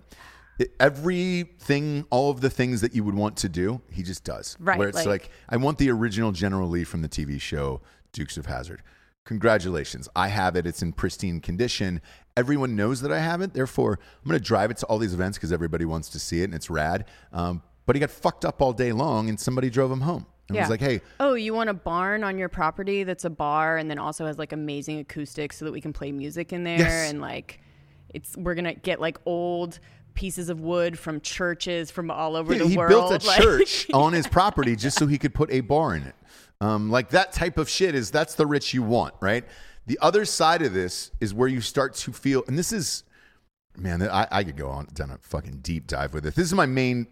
Everything, all of the things that you would want to do, he just does. Right, Where it's like, like- I want the original General Lee from the TV show Dukes of Hazzard. Congratulations. I have it. It's in pristine condition. Everyone knows that I have it. Therefore, I'm going to drive it to all these events because everybody wants to see it and it's rad. Um, but he got fucked up all day long and somebody drove him home. And was like, hey, oh, you want a barn on your property that's a bar and then also has like amazing acoustics so that we can play music in there Yes. and like it's we're gonna get like old pieces of wood from churches from all over Yeah, the he world. He built a like- church on his property just so he could put a bar in it. Um, like that type of shit is that's the rich you want, right? The other side of this is where you start to feel, and this is, man, I, I could go on down a fucking deep dive with it. This is my main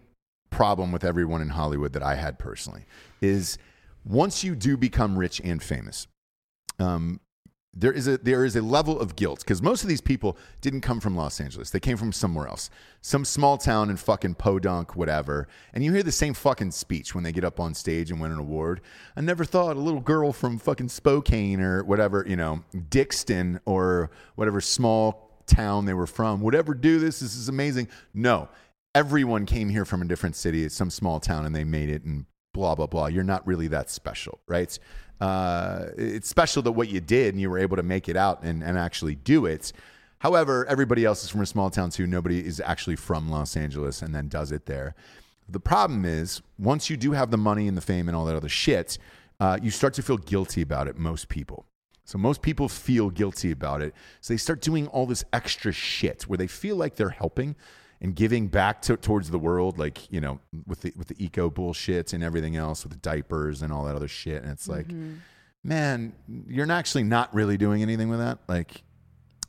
problem with everyone in Hollywood that I had personally is once you do become rich and famous, um, there is a there is a level of guilt because most of these people didn't come from Los Angeles. They came from somewhere else, some small town in fucking Podunk, whatever. And you hear the same fucking speech when they get up on stage and win an award. I never thought a little girl from fucking Spokane or whatever, you know, Dixon or whatever small town they were from would ever do this. This is amazing. No, everyone came here from a different city, some small town, and they made it and blah blah blah. You're not really that special, right? Uh, it's special that what you did and you were able to make it out and, and actually do it. However, everybody else is from a small town too. Nobody is actually from Los Angeles and then does it there. The problem is once you do have the money and the fame and all that other shit, uh, you start to feel guilty about it. Most people. So most people feel guilty about it. So they start doing all this extra shit where they feel like they're helping. And giving back to, towards the world, like you know, with the with the eco bullshit and everything else, with the diapers and all that other shit. And it's like, man, you're actually not really doing anything with that. Like,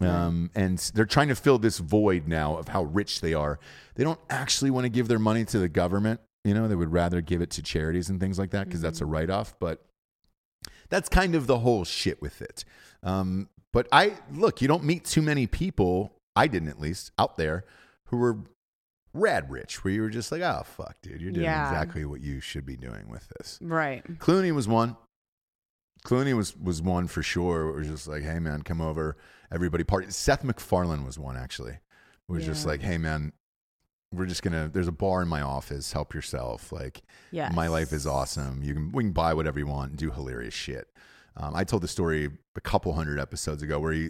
um, and they're trying to fill this void now of how rich they are. They don't actually want to give their money to the government. You know, they would rather give it to charities and things like that because that's a write off. But that's kind of the whole shit with it. Um, but I look, you don't meet too many people. I didn't at least out there who were rad rich, where you were just like, oh fuck, dude, you're doing Yeah. exactly what you should be doing with this. Right. Clooney was one. Clooney was was one for sure. It was just like, hey man, come over, everybody party. Seth MacFarlane was one actually. It was just like, hey man, we're just gonna. There's a bar in my office. Help yourself. Like, Yes. my life is awesome. You can we can buy whatever you want and do hilarious shit. Um, I told the story a couple hundred episodes ago where he,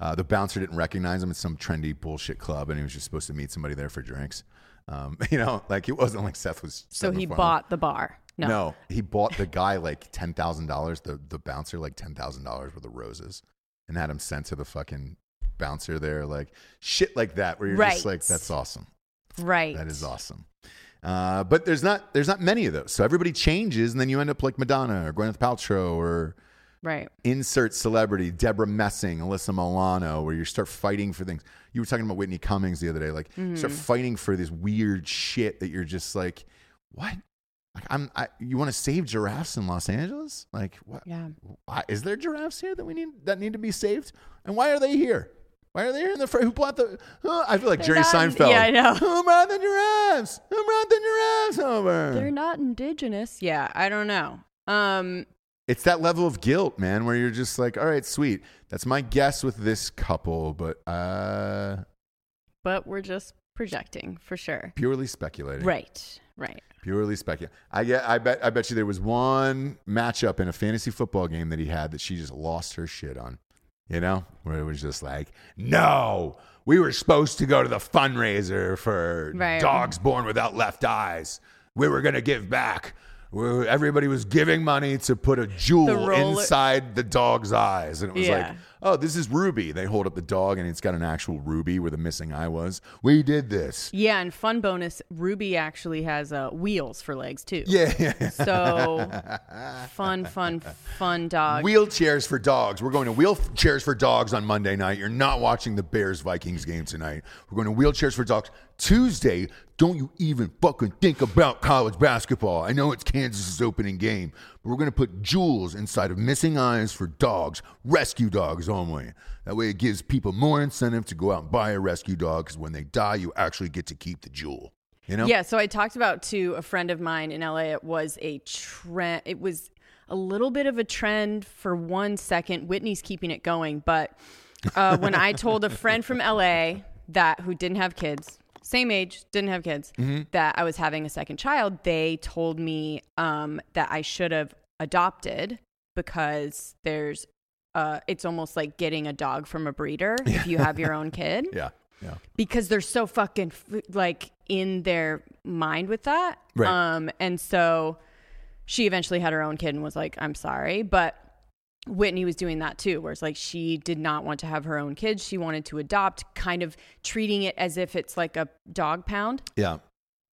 uh, the bouncer didn't recognize him at some trendy bullshit club, and he was just supposed to meet somebody there for drinks. Um, you know, like it wasn't like Seth was. So he bought the bar. No. he bought the guy like ten thousand dollars. The the bouncer like ten thousand dollars worth of roses, and had him sent to the fucking bouncer there. Like shit like that, where you're just like, that's awesome. Right. That is awesome. Uh, but there's not there's not many of those. So everybody changes, and then you end up like Madonna or Gwyneth Paltrow or Right. insert celebrity Debra Messing, Alyssa Milano, where you start fighting for things. You were talking about Whitney Cummings the other day, like you start fighting for this weird shit that you're just like, what? Like I'm, I, you want to save giraffes in Los Angeles? Like what? Yeah. Why, is there giraffes here that we need that need to be saved? And why are they here? Why are they here in the fr- who brought the? Huh? I feel like Jerry not- Seinfeld. yeah, I know. Who brought the giraffes? Who brought the giraffes over? They're not indigenous. Yeah, I don't know. Um, it's that level of guilt, man, where you're just like, all right, sweet. That's my guess with this couple, but uh, but we're just projecting for sure. purely speculating. Right. Right. Purely speculating. I get. I bet. I bet you there was one matchup in a fantasy football game that he had that she just lost her shit on. You know, where it was just like, no, we were supposed to go to the fundraiser for Right. dogs born without left eyes. We were gonna give back. Everybody was giving money to put a The jewel roller- inside the dog's eyes, and it was like, Yeah. Oh, this is Ruby. They hold up the dog, and it's got an actual ruby where the missing eye was. We did this. Yeah, and fun bonus, Ruby actually has uh, wheels for legs too. Yeah, yeah. So fun, fun, fun dog. Wheelchairs for dogs. We're going to wheelchairs for dogs on Monday night. You're not watching the Bears Vikings game tonight. We're going to wheelchairs for dogs. Tuesday, don't you even fucking think about college basketball. I know it's Kansas's opening game, but we're going to put jewels inside of missing eyes for dogs, rescue dogs only. That way it gives people more incentive to go out and buy a rescue dog because when they die, you actually get to keep the jewel. You know? Yeah, so I talked about to a friend of mine in LA. It was a trend. It was a little bit of a trend for one second. Whitney's keeping it going, but uh, when I told a friend from LA that who didn't have kids, same age, didn't have kids, that I was having a second child, they told me um, that I should have adopted because there's. Uh, it's almost like getting a dog from a breeder if you have your own kid Yeah. Yeah. because they're so fucking f- like in their mind with that. Right. Um, and so she eventually had her own kid and was like, "I'm sorry," but Whitney was doing that too, where it's like she did not want to have her own kids; she wanted to adopt, kind of treating it as if it's like a dog pound, Yeah.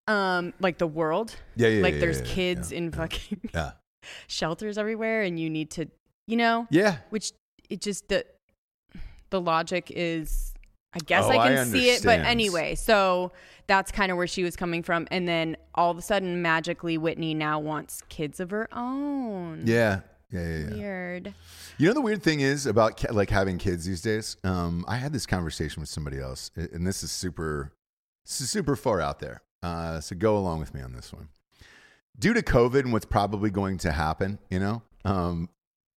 um, like the world. Yeah. Yeah. like yeah, there's yeah, kids yeah, in fucking Yeah. shelters everywhere, and you need to, you know, Yeah. which it just the the logic is I guess Oh, I I can see it, but anyway, so that's kind of where she was coming from, and then all of a sudden, magically, Whitney now wants kids of her own. Yeah. Yeah. Yeah. yeah. Weird. You know the weird thing is about like having kids these days. Um, I had this conversation with somebody else, and this is super, this is super far out there. Uh, so go along with me on this one. Due to COVID and what's probably going to happen, you know, um,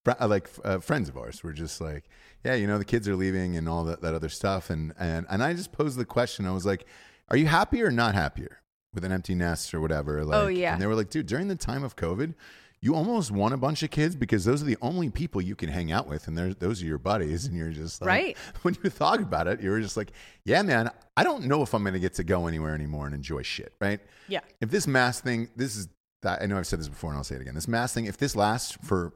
fr- uh, like uh, friends of ours were just like, yeah, you know, the kids are leaving and all that, that other stuff, and and and I just posed the question. I was like, are you happier or not happier with an empty nest or whatever? Like, Oh, yeah. And they were like, dude, during the time of COVID, you almost want a bunch of kids because those are the only people you can hang out with, and those are your buddies. And you're just like, Right. When you thought about it, you were just like, yeah, man, I don't know if I'm going to get to go anywhere anymore and enjoy shit, right? Yeah. If this mask thing, this is, I know I've said this before and I'll say it again. This mask thing, if this lasts for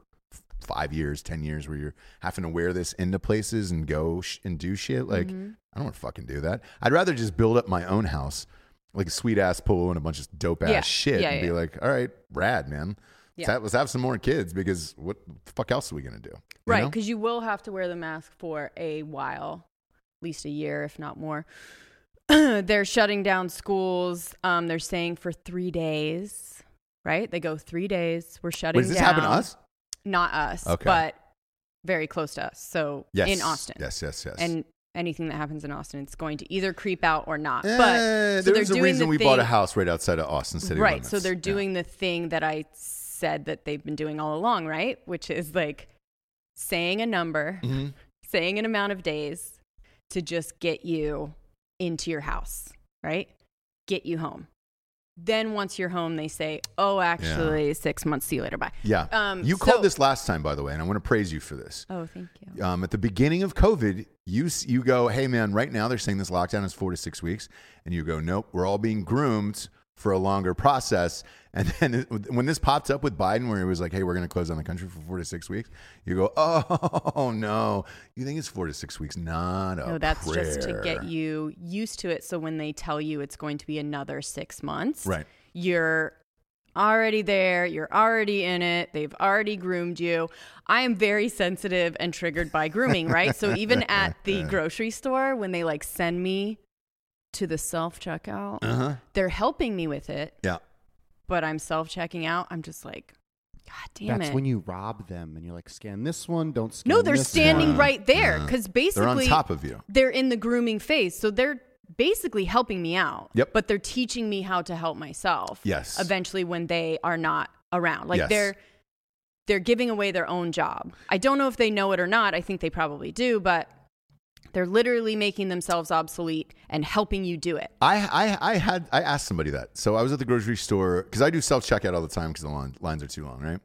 five years, ten years, where you're having to wear this into places and go sh- and do shit. Like, Mm-hmm. I don't want to fucking do that. I'd rather just build up my own house, like a sweet ass pool and a bunch of dope ass Yeah. shit, Yeah, and be like, all right, rad, man. Let's, Yeah. have, let's have some more kids because what the fuck else are we gonna do? You Right, because you will have to wear the mask for a while, at least a year, if not more. they're shutting down schools. Um, they're saying for three days, right? They go three days. We're shutting Wait, does this down. happen to us? Not us, Okay. but very close to us. So Yes. in Austin. Yes, yes, yes. And anything that happens in Austin, it's going to either creep out or not. Eh, but so they're there's a doing reason the we bought a thing- house right outside of Austin City right limits. so they're Yeah. doing the thing that i said that they've been doing all along right which is like saying a number Mm-hmm. saying an amount of days to just get you into your house right get you home then once you're home they say oh actually six months see you later bye Yeah. Um, you so- called this last time, by the way, and I want to praise you for this. oh thank you Um, at the beginning of COVID, you you go, hey man, right now they're saying this lockdown is four to six weeks, and you go, nope, we're all being groomed for a longer process. And then when this popped up with Biden, where he was like, hey, we're going to close down the country for four to six weeks, you go, oh no, you think it's four to six weeks? Not a no that's just to get you used to it so when they tell you it's going to be another six months right. you're already there, you're already in it, they've already groomed you. I am very sensitive and triggered by grooming, right? So even at the grocery store, when they like send me to the self checkout, Uh huh. they're helping me with it, Yeah. but I'm self checking out. I'm just like, God damn That's it. when you rob them and you're like, scan this one, don't scan no, they're this standing one. right there because basically They're on top of you. they're in the grooming phase. So they're basically helping me out. Yep. But they're teaching me how to help myself. Yes. Eventually when they are not around. Like Yes. they're they're giving away their own job. I don't know if they know it or not. I think they probably do, but they're literally making themselves obsolete and helping you do it. I, I, I had I asked somebody that. So I was at the grocery store because I do self checkout all the time because the line, lines are too long, right?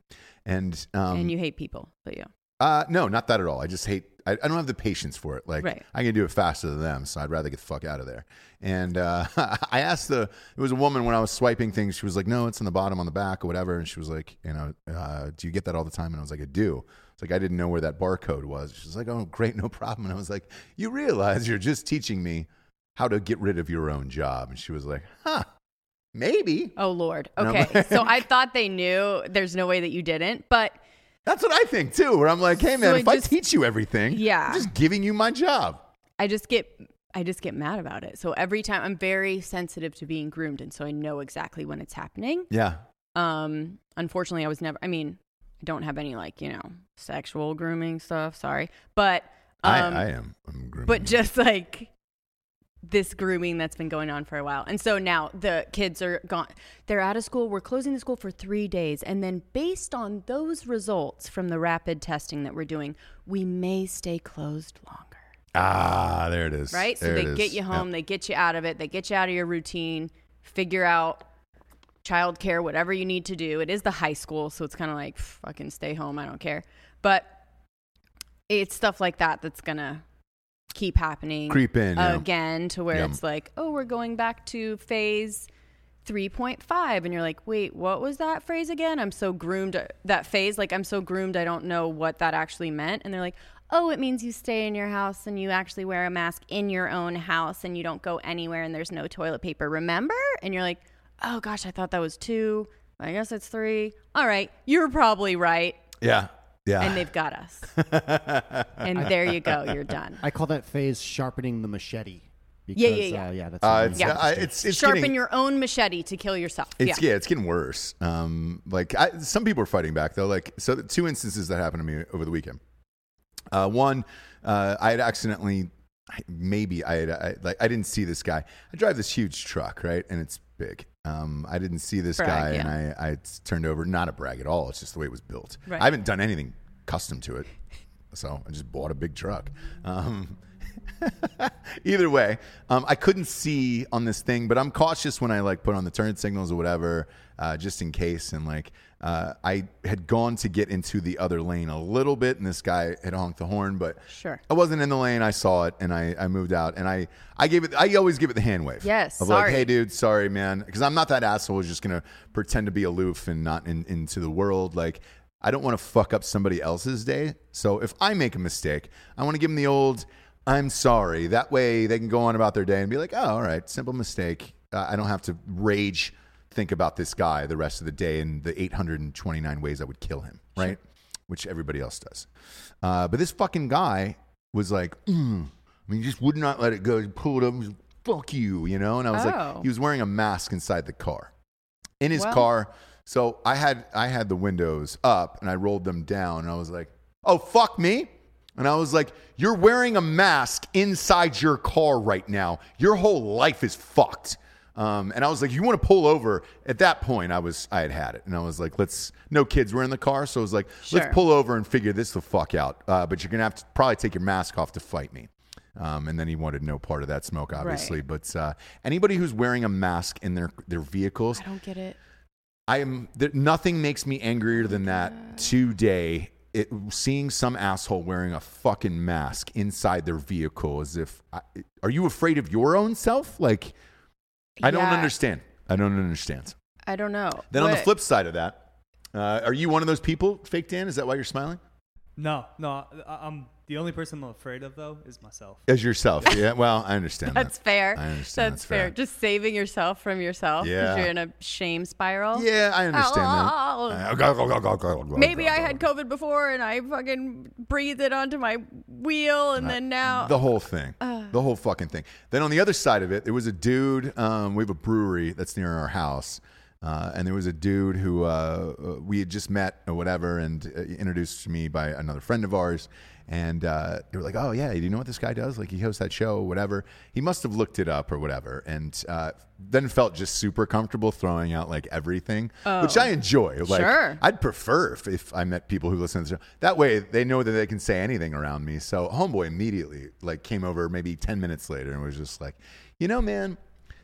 And um, and you hate people, but yeah. uh, no, not that at all. I just hate. I, I don't have the patience for it. Like Right. I can do it faster than them, so I'd rather get the fuck out of there. And uh, I asked the it was a woman when I was swiping things. She was like, "No, it's on the bottom, on the back, or whatever." And she was like, "You know, uh, do you get that all the time?" And I was like, "I do." It's like I didn't know where that barcode was. She's like, "Oh, great, no problem." And I was like, "You realize you're just teaching me how to get rid of your own job?" And she was like, "Huh, maybe." Oh Lord. Okay. so I thought they knew. There's no way that you didn't, but That's what I think too. Where I'm like, "Hey, man, So if I I teach you everything, Yeah. I'm just giving you my job." I just get I just get mad about it. So every time I'm very sensitive to being groomed and so I know exactly when it's happening. Yeah. Um unfortunately I was never I mean, I don't have any like, you know, sexual grooming stuff, sorry. But um I, I am. I'm grooming but just like this grooming that's been going on for a while. And so now the kids are gone. They're out of school. We're closing the school for three days. And then, based on those results from the rapid testing that we're doing, we may stay closed longer. Ah, there it is. right? So they get is. you Yep. home, they get you out of it, they get you out of your routine, figure out childcare, whatever you need to do. It is the high school, so it's kind of like fucking stay home, I don't care. But it's stuff like that that's gonna keep happening Creep in, yeah. again to where Yeah. it's like, oh, we're going back to phase 3.5 and you're like wait what was that phrase again i'm so groomed uh, that phase like i'm so groomed i don't know what that actually meant and they're like oh it means you stay in your house and you actually wear a mask in your own house and you don't go anywhere and there's no toilet paper remember and you're like oh gosh i thought that was two i guess it's three all right you're probably right Yeah. Yeah. and they've got us and there you go you're done I call that phase sharpening the machete. Because, Yeah, yeah, yeah. Uh, yeah, that's uh, it's, it is. uh, it's, it's sharpen getting, your own machete to kill yourself It's yeah yeah. it's getting worse. Um, like I, some people are fighting back though. Like so, the two instances that happened to me over the weekend. Uh, one, uh, I had accidentally, maybe I I, like I didn't see this guy. I drive this huge truck, right, and it's big. Um, I didn't see this Brag, guy, yeah. and I, I turned over. Not a brag at all. It's just the way it was built. Right. I haven't done anything custom to it, so I just bought a big truck. Um, Either way, um, I couldn't see on this thing, but I'm cautious when I like put on the turn signals or whatever, uh, just in case. And like, uh, I had gone to get into the other lane a little bit, and this guy had honked the horn, but Sure. I wasn't in the lane. I saw it, and I, I moved out, and I, I gave it. I always give it the hand wave. Yes, of like, hey, dude, sorry, man, because I'm not that asshole who's just gonna pretend to be aloof and not in, into the world. Like, I don't want to fuck up somebody else's day. So if I make a mistake, I want to give them the old I'm sorry. That way they can go on about their day and be like, oh, all right, simple mistake. Uh, I don't have to rage think about this guy the rest of the day and the 829 ways I would kill him, right? Which everybody else does. Uh, but this fucking guy was like, mm. I mean, he just would not let it go. He pulled up, like, fuck you, you know? And I was Oh. like, he was wearing a mask inside the car. In his Well- car. So I had I had the windows up and I rolled them down and I was like, "Oh fuck me." And I was like, "You're wearing a mask inside your car right now. Your whole life is fucked." Um, and I was like, "You want to pull over?" At that point, I was I had had it, and I was like, "Let's." No kids were in the car, so I was like, Sure. "Let's pull over and figure this the fuck out." Uh, but you're gonna have to probably take your mask off to fight me. Um, and then he wanted no part of that smoke, obviously. Right. But uh, anybody who's wearing a mask in their their vehicles, I don't get it. I am there, nothing makes me angrier than that today. It, seeing some asshole wearing a fucking mask inside their vehicle as if I, are you afraid of your own self? Like I don't Yeah. understand. I don't understand. I don't know. Then on the What- flip side of that, uh, are you one of those people, fake Dan? Is that why you're smiling? No, no. I, I'm the only person I'm afraid of though is myself. As yourself? Yeah. Well, I understand. That's that. fair. I understand. That's, fair. Just saving yourself from yourself because Yeah. you're in a shame spiral. Yeah, I understand that. Maybe I had COVID before and I fucking breathed it onto my wheel and then now the whole thing, the whole fucking thing. Then on the other side of it, there was a dude. Um, we have a brewery that's near our house, uh, and there was a dude who uh, uh, we had just met or whatever, and uh, introduced to me by another friend of ours. And uh, they were like, "Oh yeah, do you know what this guy does? Like he hosts that show, whatever." He must have looked it up or whatever, and uh, then felt just super comfortable throwing out like everything, which I enjoy. Like, Sure. I'd prefer if, if I met people who listen to the show. That way, they know that they can say anything around me. So, homeboy immediately like came over maybe ten minutes later and was just like, you know, man,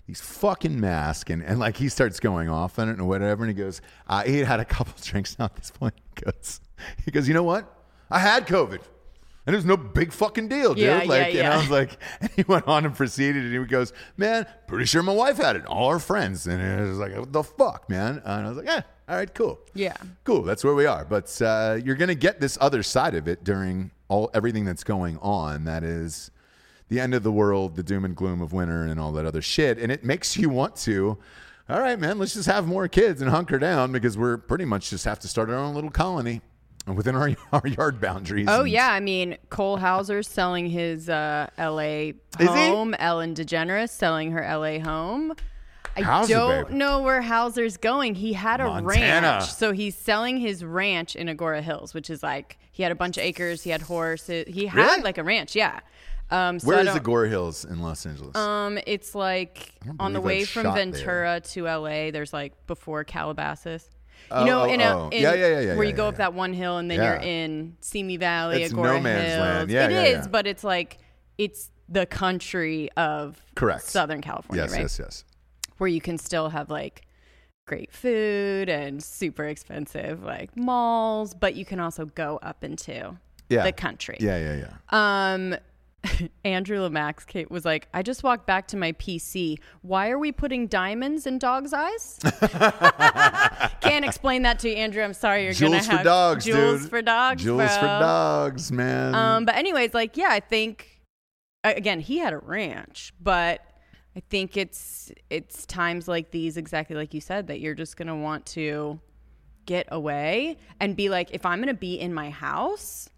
these fucking masks and, and like he starts going off on it and whatever. And he goes, uh, he had had a couple drinks now at this point. He goes, he goes, you know what? I had COVID. And it was no big fucking deal, dude. Yeah, like, yeah, and I was like, and he went on and proceeded, and he goes, "Man, pretty sure my wife had it. All our friends." And it was like, "What the fuck, man?" And I was like, "Yeah, all right, cool, Yeah. cool. That's where we are." But uh, you're gonna get this other side of it during all everything that's going on. That is the end of the world, the doom and gloom of winter, and all that other shit. And it makes you want to. All right, man. Let's just have more kids and hunker down because we're pretty much just have to start our own little colony within our, our yard boundaries. Oh and- yeah, I mean Cole Hauser's selling his uh, L.A. he? home. Ellen DeGeneres selling her L.A. home. I Hauser, don't baby. know where Hauser's going. He had a Montana. ranch, so he's selling his ranch in Agoura Hills, which is like he had a bunch of acres. He had horses. He had Really? like a ranch, yeah. Um, so Where is don't- Agoura Hills in Los Angeles? Um, it's like don't on the believe way I've from shot there. Ventura to LA. There's like before Calabasas. Oh, you know, oh, in, a, oh. in Yeah, yeah, yeah, yeah, where yeah, you go yeah, up that one hill and then you're in Simi Valley, It's Agoura no man's Hills. land. Yeah, It is, but it's like it's the country of Correct. Southern California, yes, right? yes, yes. Where you can still have like great food and super expensive like malls, but you can also go up into Yeah. the country. Yeah, yeah, yeah. Um, Andrew Lamax Kate was like, I just walked back to my PC. Why are we putting diamonds in dogs' eyes? Can't explain that to you, Andrew. I'm sorry. You're Jewels gonna for have dogs, jewels dude. for dogs. Jewels for dogs, man. Um, but anyways, like, yeah, I think again he had a ranch, but I think it's it's times like these, exactly like you said, that you're just gonna want to get away and be like, if I'm gonna be in my house,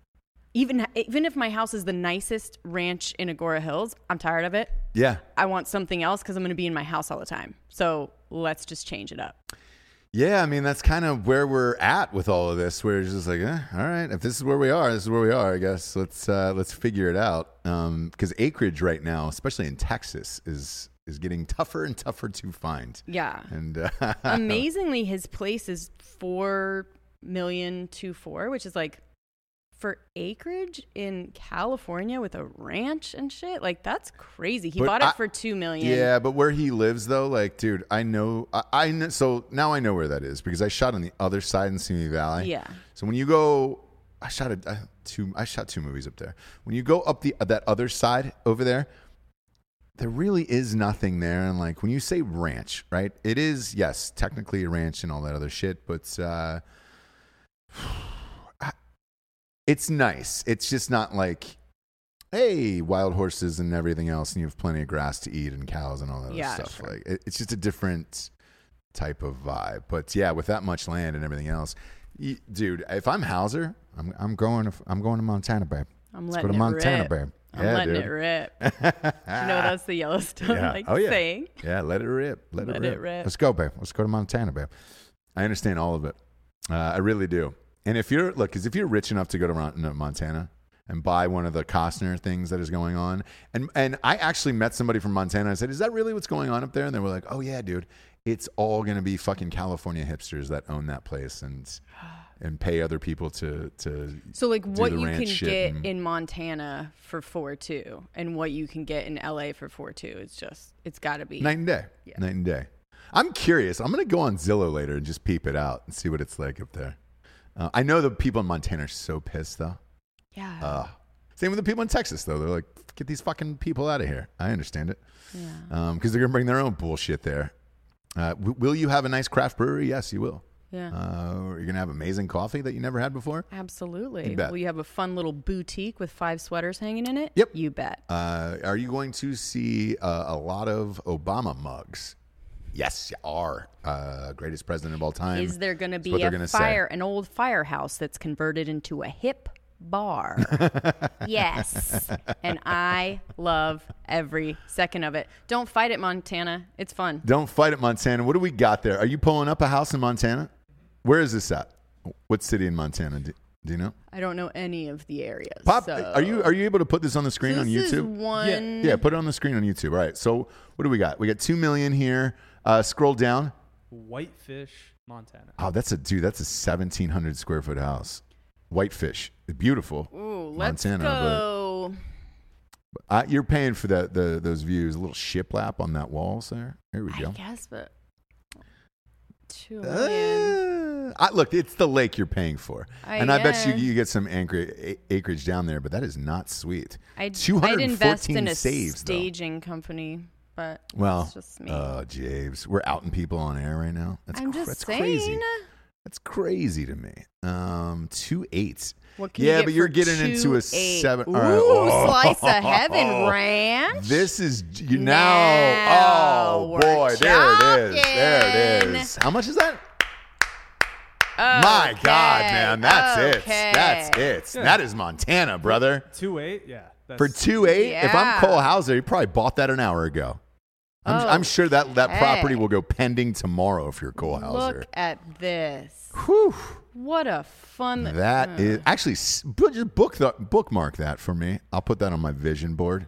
even even if my house is the nicest ranch in Agoura Hills, I'm tired of it. yeah. I want something else because I'm gonna be in my house all the time. So let's just change it up. Yeah, I mean that's kind of where we're at with all of this. Where it's just like, eh, all right, if this is where we are, this is where we are. I guess let's uh, let's figure it out. Because acreage right now, especially in Texas, is is getting tougher and tougher to find. Yeah. And uh, Amazingly, his place is four million two four, which is like for acreage in California with a ranch and shit. Like that's crazy. He But bought it for two million. Yeah, but where he lives though, like, dude, I know, I, I know. So now I know where that is because I shot on the other side in Simi Valley. Yeah. So when you go, I shot a, I, two. I shot two movies up there. When you go up the that other side over there, there really is nothing there. And like when you say ranch, right? It is yes, technically a ranch and all that other shit, but uh, It's nice. It's just not like, hey, wild horses and everything else, and you have plenty of grass to eat and cows and all that Yeah, stuff. sure. Like it, it's just a different type of vibe. But yeah, with that much land and everything else, you, dude, if I'm Hauser, I'm I'm going to I'm going to Montana, babe. I'm Let's letting go to it Montana, rip. babe. I'm yeah, letting dude. it rip. you know that's the Yellowstone Yeah. like Oh, yeah. saying. Yeah, let it rip. Let, Let it, it rip. rip. Let's go, babe. Let's go to Montana, babe. I understand all of it. Uh, I really do. And if you're look, because if you're rich enough to go to Montana and buy one of the Costner things that is going on, and and I actually met somebody from Montana. I said, "Is that really what's going on up there?" And they were like, "Oh yeah, dude, it's all going to be fucking California hipsters that own that place and and pay other people to to So like what you can get and- in Montana for four two, and what you can get in LA for four two is just it's got to be Night and day. Yeah. Night and day. I'm curious. I'm going to go on Zillow later and just peep it out and see what it's like up there. Uh, I know the people in Montana are so pissed, though. yeah Uh, same with the people in Texas, though. They're like, get these fucking people out of here. I understand it. yeah Because they're going to bring their own bullshit there. Uh, w- will you have a nice craft brewery? Yes, you will. yeah. Uh, you're going to have amazing coffee that you never had before? Absolutely. You bet. Will you have a fun little boutique with five sweaters hanging in it? Yep. You bet. Uh, are you going to see uh, a lot of Obama mugs? Yes, you are. Uh, greatest president of all time. Is there going to be a gonna say. fire, an old firehouse that's converted into a hip bar? yes. And I love every second of it. Don't fight it, Montana. It's fun. Don't fight it, Montana. What do we got there? Are you pulling up a house in Montana? Where is this at? What city in Montana? Do, do you know? I don't know any of the areas. Pop, so- are you are you able to put this on the screen on this is YouTube? one. Yeah, put it on the screen on YouTube. All right. So what do we got? We got two million here. Uh, scroll down. Whitefish, Montana. Oh, that's a dude. That's a seventeen hundred square foot house. Whitefish, beautiful. Ooh, let's Montana, but- Uh, you're paying for that the those views. A little shiplap on that walls there. Here we go. I guess, but two million. Uh, I, look, it's the lake you're paying for, I and I bet you you get some anchor, a- acreage down there, but that is not sweet. I'd, I'd invest in a saves, though. staging company, but Well, it's just me. oh, James, we're outing people on air right now. That's I'm cr- just that's saying. crazy. That's crazy to me. Um, two eights. What can yeah, you get but you're getting into a two eight? seven. Ooh, all right. Oh. slice of heaven ranch. This is you now. Now oh we're boy, there it is. There it talking. is. How much is that? My God, man, that's okay. it. That's it. That is Montana, brother. Two eight, yeah. That's, For two eight, if I'm Cole Hauser, he probably bought that an hour ago. I'm, I'm sure that that property will go pending tomorrow if you're Cole Hauser. Look at this. Whew. What a fun. That is actually s- bu- just book the bookmark that for me. I'll put that on my vision board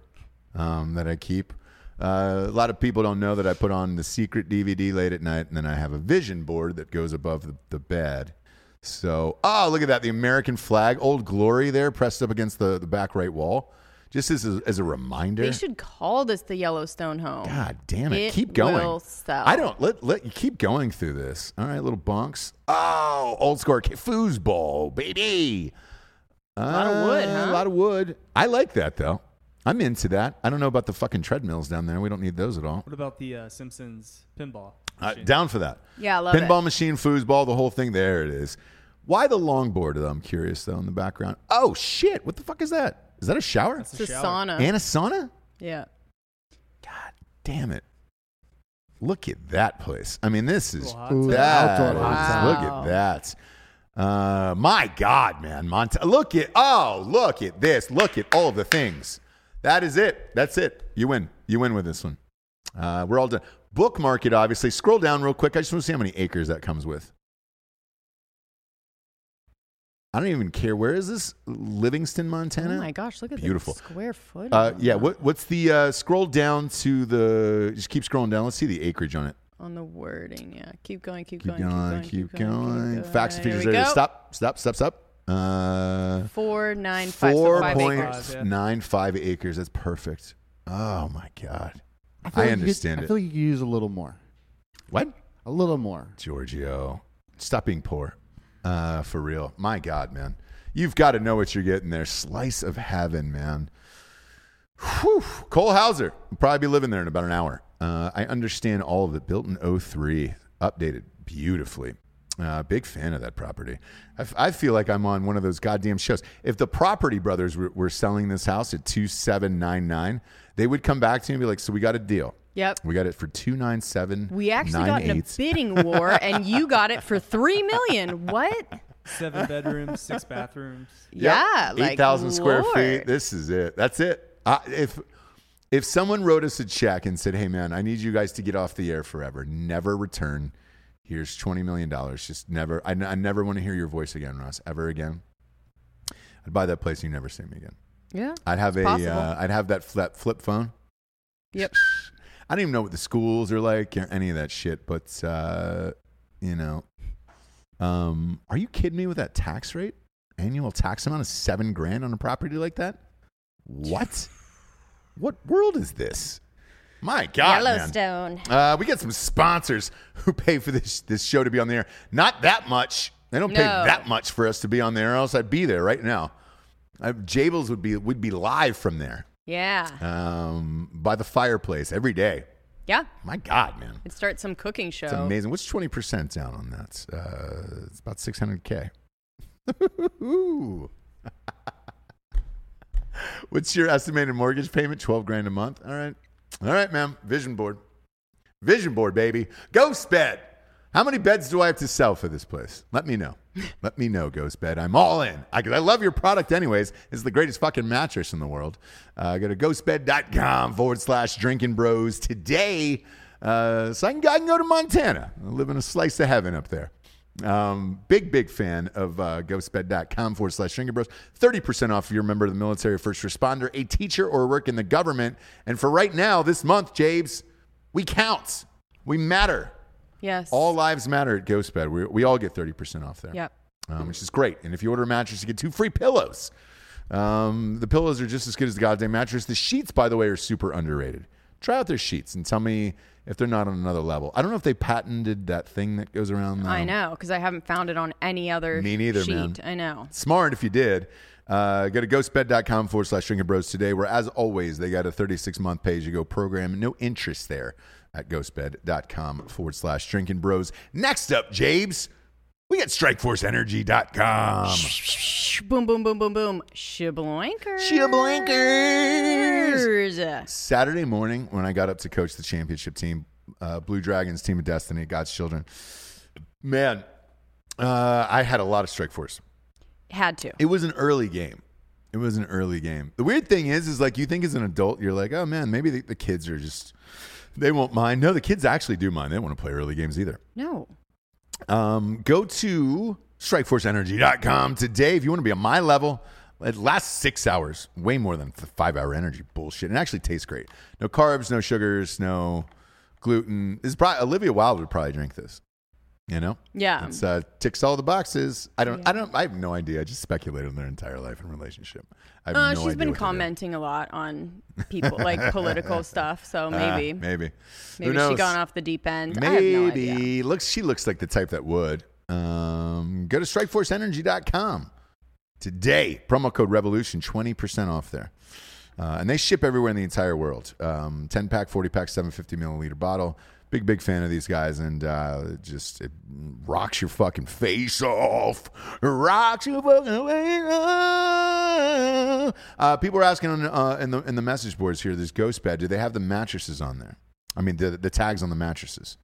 um, that I keep. Uh, a lot of people don't know that I put on the secret DVD late at night, and then I have a vision board that goes above the, the bed. So, oh, look at that. The American flag, Old Glory there, pressed up against the, the back right wall. Just as a, as a reminder. They should call this the Yellowstone home. God damn it. It keep going. will sell. I don't let let you keep going through this. All right, little bunks. Oh, old score foosball, baby. A lot of wood, huh? A lot of wood. I like that though. I'm into that. I don't know about the fucking treadmills down there. We don't need those at all. What about the uh, Simpsons pinball? Uh, down for that. Yeah, I love it. Pinball it. machine, foosball, the whole thing. There it is. Why the longboard? Though I'm curious though in the background. Oh shit! What the fuck is that? Is that a shower That's It's a shower. sauna. and a sauna? yeah. God damn it. Look at that place. I mean, this is Little Ooh, that outdoor is- look tub. at that. Uh, my God, man, Mont. Look at oh, look at this. Look at all the things. That is it. That's it. You win. You win with this one. Uh, we're all done. Bookmark it. Obviously, scroll down real quick. I just want to see how many acres that comes with. I don't even care. Where is this? Livingston, Montana. Oh my gosh, look at Beautiful. the square foot. Uh, yeah. What, what's the uh, scroll down to the? Just keep scrolling down. Let's see the acreage on it. on the wording. Yeah, keep going, keep, going, Keep going, Keep going, keep going. Facts and features we area. Stop, stop, stop, stop. Uh, Four nine five. so four five point acres. yeah. nine five acres. That's perfect. Oh my god. feel I like you could- understand I feel like you could use a little more. What? A little more. Giorgio, stop being poor. Uh, for real. My God, man. You've got to know what you're getting there. Slice of heaven, man. Whew. Cole Hauser will probably be living there in about an hour. Uh, I understand all of it. Built in 03, updated beautifully. Uh, big fan of that property. I, f- I feel like I'm on one of those goddamn shows. If the Property Brothers were, were selling this house at two seven nine nine, they would come back to me and be like, "So we got a deal. Yep. We got it for two nine seven. We actually got in a bidding war, and you got it for three million. What? Seven bedrooms, six bathrooms. Yeah, like eight thousand square feet. This is it. That's it. I, if if someone wrote us a check and said, "Hey, man, I need you guys to get off the air forever, never return. Here's twenty million dollars. Just never. I, I never want to hear your voice again, Ross, ever again." I'd buy that place. and You never see me again. Yeah. I'd have It's a. possible. Uh, I'd have that flip flip phone. Yep. I don't even know what the schools are like or any of that shit, but uh, you know, um, are you kidding me with that tax rate? Annual tax amount of seven grand on a property like that? What? What world is this? My God, man. Yellowstone. Uh, we get some sponsors who pay for this this show to be on the air. Not that much. They don't pay No. that much for us to be on there, or else I'd be there right now. I, Jables would be would be live from there, Yeah. um, by the fireplace every day. Yeah. My God, man, It'd start some cooking show. it's amazing. What's twenty percent down on that? Uh, it's about six hundred k. What's your estimated mortgage payment? Twelve grand a month. All right, all right, ma'am. Vision board, vision board, baby. Ghost bed. How many beds do I have to sell for this place? Let me know. Let me know, Ghost Bed. I'm all in. I, I love your product, anyways. It's the greatest fucking mattress in the world. Uh, go to ghostbed.com forward slash drinking bros today. Uh, so I can, I can go to Montana. I live in a slice of heaven up there. Um, big, big fan of uh, ghostbed.com forward slash drinking bros. 30% off if you're a member of the military, first responder, a teacher, or work in the government. And for right now, this month, Jabes, we count. We matter. Yes. All lives matter at GhostBed. We, we all get 30% off there, Yep. um, which is great. And if you order a mattress, you get two free pillows. Um, the pillows are just as good as the goddamn mattress. The sheets, by the way, are super underrated. Try out their sheets and tell me if they're not on another level. I don't know if they patented that thing that goes around. I know because I haven't found it on any other Me neither, sheet. man. I know. Smart if you did. Uh, go to ghostbed.com forward slash drinking bros today, where as always, they got a 36 month pay as you go program. No interest there at ghostbed.com forward slash drinking bros. Next up, Jabes, we got strikeforceenergy.com. Boom, boom, boom, boom, boom. Shibloinkers. Shibloinkers. Saturday morning, when I got up to coach the championship team, uh, Blue Dragons, Team of Destiny, God's Children, man, uh, I had a lot of strike force. Had to. It was an early game. It was an early game. The weird thing is, is like you think as an adult, you're like, oh man, maybe the, the kids are just they won't mind. No, the kids actually do mind. They don't want to play early games either. No. Um, go to strikeforceenergy.com today if you want to be on my level. It lasts six hours, way more than five hour energy bullshit. And it actually tastes great. No carbs, no sugars, no gluten. This is probably Olivia Wilde would probably drink this. You know, Yeah. it's uh, ticks all the boxes. I don't, I don't, I have no idea. I just speculated on their entire life and relationship. I Uh, no she's been what they do. commenting a lot on people, like political stuff. So maybe, maybe, Who maybe she gone off the deep end. I have no. Maybe looks she looks like the type that would. Um, go to strikeforceenergy.com today. Promo code revolution, 20% off there. Uh, and they ship everywhere in the entire world. Um, 10 pack, 40 pack, 750 milliliter bottle. Big, big fan of these guys. And uh, it just it rocks your fucking face off. Rocks your fucking face off. Uh, people are asking on, uh, in, the, in the message boards here, this ghost bed, do they have the mattresses on there? I mean, the, the tags on the mattresses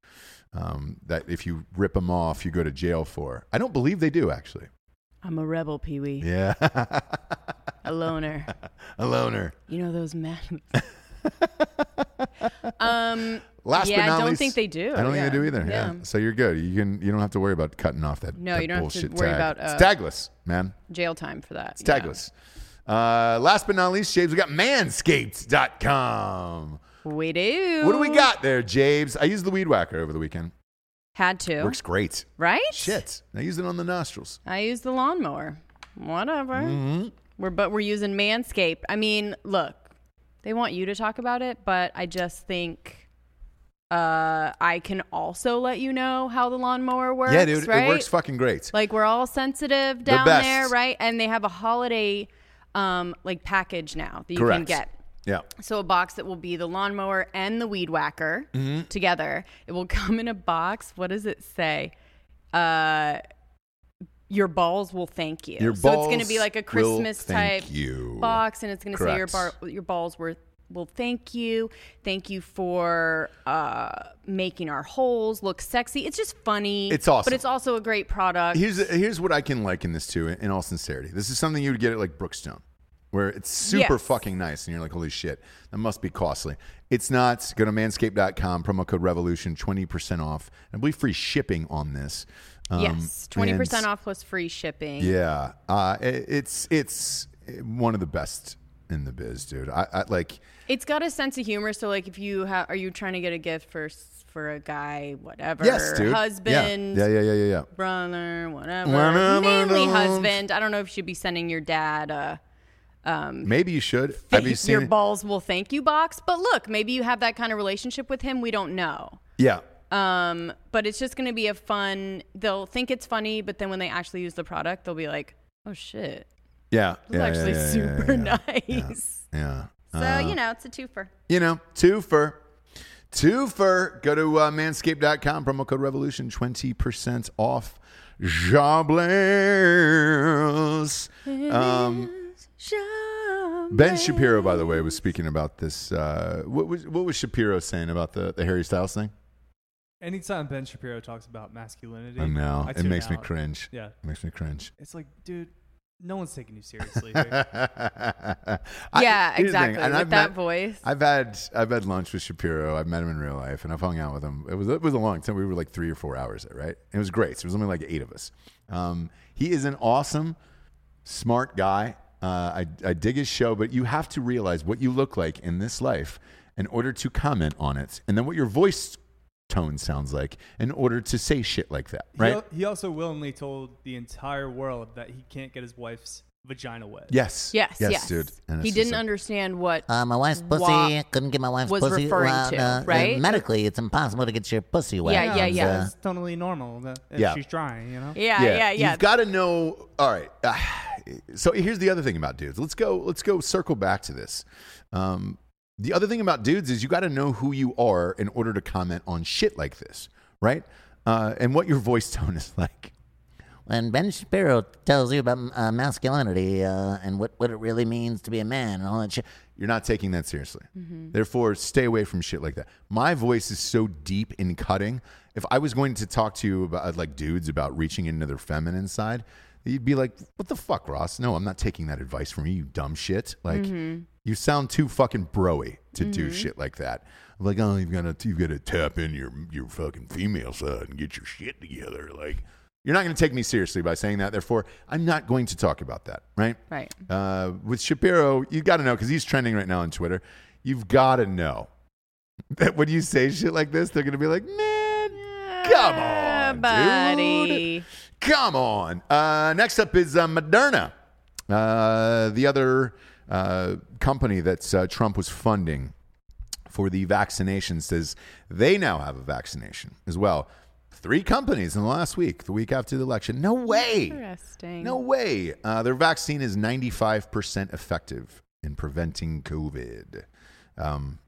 um, that if you rip them off, you go to jail for. I don't believe they do, actually. I'm a rebel, Pee Wee. Yeah. A loner. a loner. You know those men. um. Last yeah, but not I don't least, think they do. I don't yeah. think they do either. Yeah. So you're good. You can. You don't have to worry about cutting off that. No, that you don't have to bullshit worry tag. about, it's uh, tagless, man. Jail time for that. It's tagless. Uh, last but not least, James, we got manscaped.com. We do. What do we got there, James? I used the weed whacker over the weekend. Had to. Works great. right? Shit. I used it on the nostrils. I use the lawnmower. Whatever. Mm-hmm. We're but we're using Manscaped. I mean, look, they want you to talk about it, but I just think uh I can also let you know how the lawnmower works. yeah, dude. right? It works fucking great. Like we're all sensitive down best. there, right? And they have a holiday um like package now that you can get. Yeah. So a box that will be the lawnmower and the weed whacker Mm-hmm. together. It will come in a box. What does it say? uh, your balls will thank you. Your so it's going to be like a Christmas type you. box, and it's going to say your bar, your balls were will thank you. Thank you for uh, making our holes look sexy. It's just funny. It's awesome. but it's also a great product. Here's here's what I can liken this to in all sincerity. This is something you would get at like Brookstone, where it's super Yes. fucking nice, and you're like, holy shit, that must be costly. It's not. Go to manscaped.com, promo code revolution, twenty percent off. I believe free shipping on this. Um, yes, twenty percent off plus free shipping. Yeah, uh, it- it's it's one of the best in the biz, dude. I, I like. It's got a sense of humor. So, like, if you have, are you trying to get a gift for for a guy, whatever, Yes, dude. husband, Yeah, yeah, yeah, yeah, yeah. brother, whatever, mainly husband. I don't know if you should be sending your dad a Maybe you should. Have you seen your it? balls will thank you box. But look, maybe you have that kind of relationship with him. We don't know. Yeah. Um, but it's just going to be a fun. They'll think it's funny, but then when they actually use the product, they'll be like, "Oh shit, Yeah. it's yeah, actually yeah, yeah, super yeah, yeah. nice." Yeah. So Uh, you know, it's a twofer. you know, twofer. Twofer. Go to uh, manscaped.com, promo code revolution, 20% off. Jobless. Um, ben Shapiro, by the way, was speaking about this. Uh, what, was, what was Shapiro saying about the, the Harry Styles thing? Anytime Ben Shapiro talks about masculinity, I know. I it tune makes me cringe. Yeah, It makes me cringe. it's like, dude, no one's taking you seriously. here. I- Yeah, here's the thing, exactly. and With I've that met- voice. I've had I've had lunch with Shapiro. I've met him in real life, and I've hung out with him. It was it was a long time. We were like three or four hours there, right? It was great. So it was only like eight of us. Um, he is an awesome, smart guy. Uh, I I dig his show, but you have to realize what you look like in this life in order to comment on it, and then what your voice tone sounds like in order to say shit like that, He right? al- He, also willingly told the entire world that he can't get his wife's vagina wet. Yes, Yes, yes, yes, dude. And He just didn't like- understand what. Uh, my wife's pussy Wa- couldn't get my wife's was pussy. referring well, to, uh, uh, right? medically, it's impossible to get your pussy wet. Yeah, yeah, And, yeah. uh, It's totally normal that if Yeah. she's trying, you know? yeah, yeah, yeah. You've got to know. All right. Uh, so here's the other thing about dudes. Let's go. Let's go. Circle back to this. Um, the other thing about dudes is you got to know who you are in order to comment on shit like this, right? Uh, and what your voice tone is like. when Ben Shapiro tells you about uh, masculinity uh, and what, what it really means to be a man and all that shit, You're not taking that seriously. Therefore, stay away from shit like that. My voice is so deep in cutting. If I was going to talk to you about like dudes about reaching into their feminine side, you'd be like, "What the fuck, Ross? No, I'm not taking that advice from you, you dumb shit." Like, you sound too fucking broy to do shit like that. Like, oh, you've got to you've got to tap in your your fucking female side and get your shit together. Like, you're not going to take me seriously by saying that. Therefore, I'm not going to talk about that. Right? Right. Uh, with Shapiro, you got to know because he's trending right now on Twitter. You've got to know that when you say shit like this, they're going to be like, "Man, come on, buddy. dude, come on." Uh, next up is uh, Moderna, uh, the other uh, company that uh, Trump was funding for the vaccination. Says they now have a vaccination as well. Three companies in the last week, the week after the election. No way. Interesting. No way. Uh, their vaccine is 95% effective in preventing COVID. Um,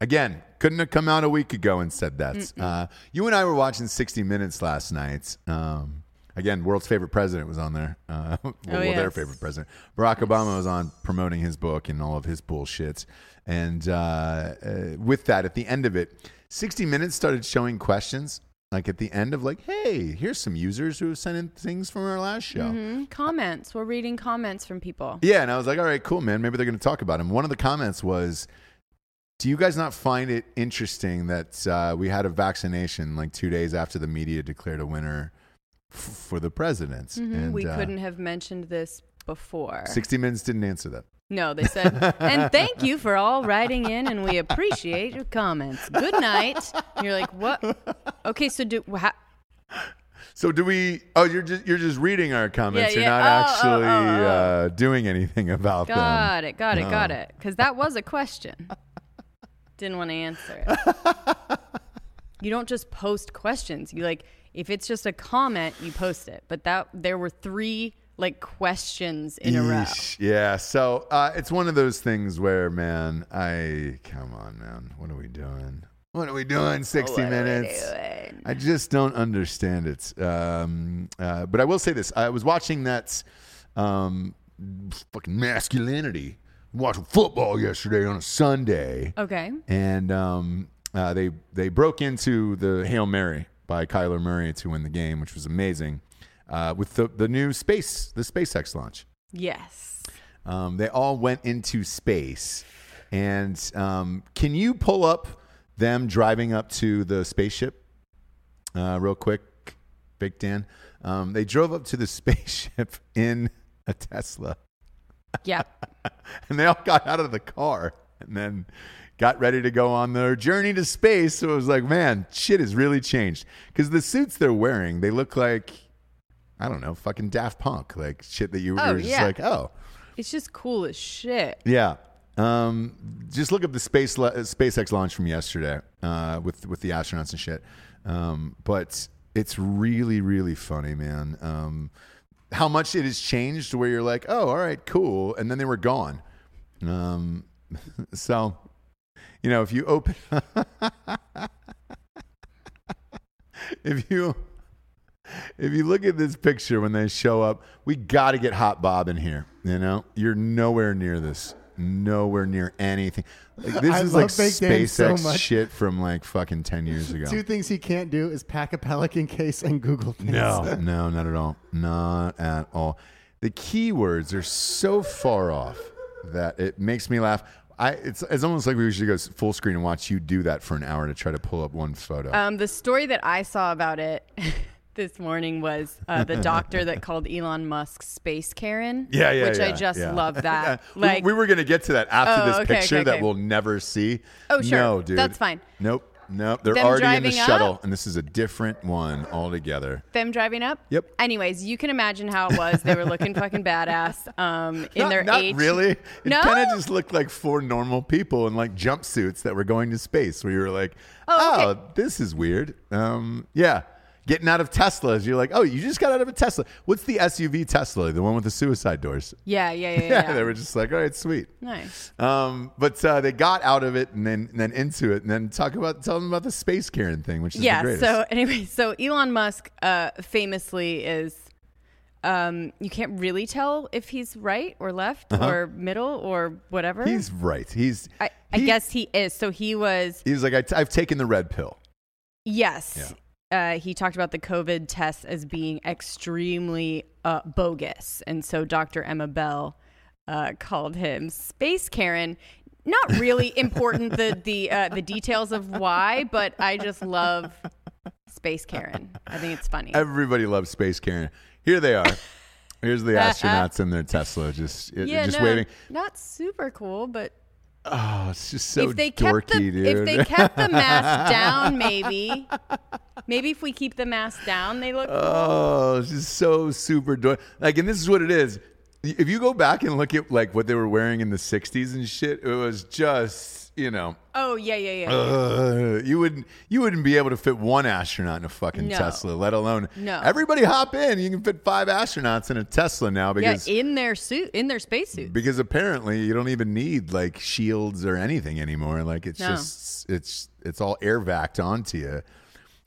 again, couldn't have come out a week ago and said that. Uh, you and I were watching 60 Minutes last night. Um, again, world's favorite president was on there. Uh, well, well, their favorite president. Barack Obama was on promoting his book and all of his bullshit. And uh, uh, with that, at the end of it, 60 Minutes started showing questions. Like at the end of like, hey, here's some users who have sent in things from our last show. Mhm. Comments. We're reading comments from people. Yeah, and I was like, all right, cool, man. Maybe they're going to talk about him. One of the comments was, "Do you guys not find it interesting that uh, we had a vaccination like two days after the media declared a winner f- for the president?" Mhm. And we uh, couldn't have mentioned this before. 60 Minutes didn't answer that. No, they said, and thank you for all writing in, and we appreciate your comments. Good night. And you're like, what? Okay, so do ha- So do we? Oh, you're just you're just reading our comments. Yeah, you're yeah. not Oh, oh, actually oh, oh. Uh, doing anything about them. got it, got it, got it. Because that was a question. Didn't want to answer it. you don't just post questions. You like if it's just a comment, you post it. But that there were three like questions in a row. Yeah. So uh, it's one of those things where, man, I come on, man. What are we doing? What are we doing? 60 minutes. I just don't understand it. Um, uh, but I will say this: I was watching that um, fucking masculinity, watching football yesterday on a Sunday, Okay. and um, uh, they they broke into the Hail Mary by Kyler Murray to win the game, which was amazing. Uh, with the the new space, the SpaceX launch. Yes. Um, they all went into space. And um, can you pull up them driving up to the spaceship uh, real quick, Big Dan? Um, they drove up to the spaceship in a Tesla Yeah. and they all got out of the car and then got ready to go on their journey to space. So it was like, man, shit has really changed. Because the suits they're wearing, they look like, I don't know, fucking Daft Punk. Like shit that you Oh, were just yeah. like, oh. It's just cool as shit. Yeah. Um, just look up the space SpaceX launch from yesterday uh, with with the astronauts and shit. Um, but it's really really funny, man. Um, how much it has changed where you're like, oh, all right, cool, and then they were gone. Um, so, you know, if you open, if you if you look at this picture when they show up, we got to get Hot Bob in here. You know, you're nowhere near this. Nowhere near anything. Like, this I is like love Big Dan so SpaceX shit from like fucking ten years ago. Two things he can't do is pack a Pelican case and Google things. No, no, not at all. Not at all. The keywords are so far off that it makes me laugh. I it's it's almost like we should go full screen and watch you do that for an hour to try to pull up one photo. Um, the story that I saw about it this morning was uh, the doctor that called Elon Musk Space Karen. yeah, yeah, Which I just yeah. love that. We- like, we, were gonna get to that after Oh, this okay, picture okay, that okay. we'll never see. Oh, sure. No, dude, That's fine. Nope, nope. They're Them already in the up? shuttle, and this is a different one altogether. them driving up. Yep. Anyways, you can imagine how it was. They were looking fucking badass. Um, in not, their not H. really. It No? kind of just looked like four normal people in like jumpsuits that were going to space. Where you were like, Oh, "Oh, this is weird." Um, yeah, getting out of Teslas. You're like, "Oh, you just got out of a Tesla." What's the SUV Tesla? The one with the suicide doors? Yeah, yeah, yeah, Yeah, yeah. they were just like, "All right, sweet." nice. Um, but uh, they got out of it and then and then into it, and then talk about tell them about the space Karen thing, which is yeah so anyway so elon musk uh, famously is um, you can't really tell if he's right or left or middle or whatever Uh-huh. he's right. He's I, I guess he is so he was he was like, I t- "I've taken the red pill." yes uh, he talked about the covid test as being extremely uh, bogus and so dr emma bell uh, called him space karen not really important the the uh, the details of why but i just love space karen i think it's funny Everybody loves space Karen. Here they are. Here's the astronauts in their Tesla, just yeah, just no, waving. Not super cool, but Oh, it's just so if they dorky, kept the dude. if they kept the mask down, maybe maybe if we keep the mask down, they look. Oh, it's just so super dorky. Like, and this is what it is. If you go back and look at like what they were wearing in the '60s and shit, it was just you know, oh yeah, yeah, yeah. uh, you wouldn't you wouldn't be able to fit one astronaut in a fucking No. Tesla, let alone No. Everybody hop in. You can fit five astronauts in a Tesla now yeah, because in their suit, in their spacesuit. because apparently you don't even need like shields or anything anymore. Like it's No. just it's it's all air vac onto you.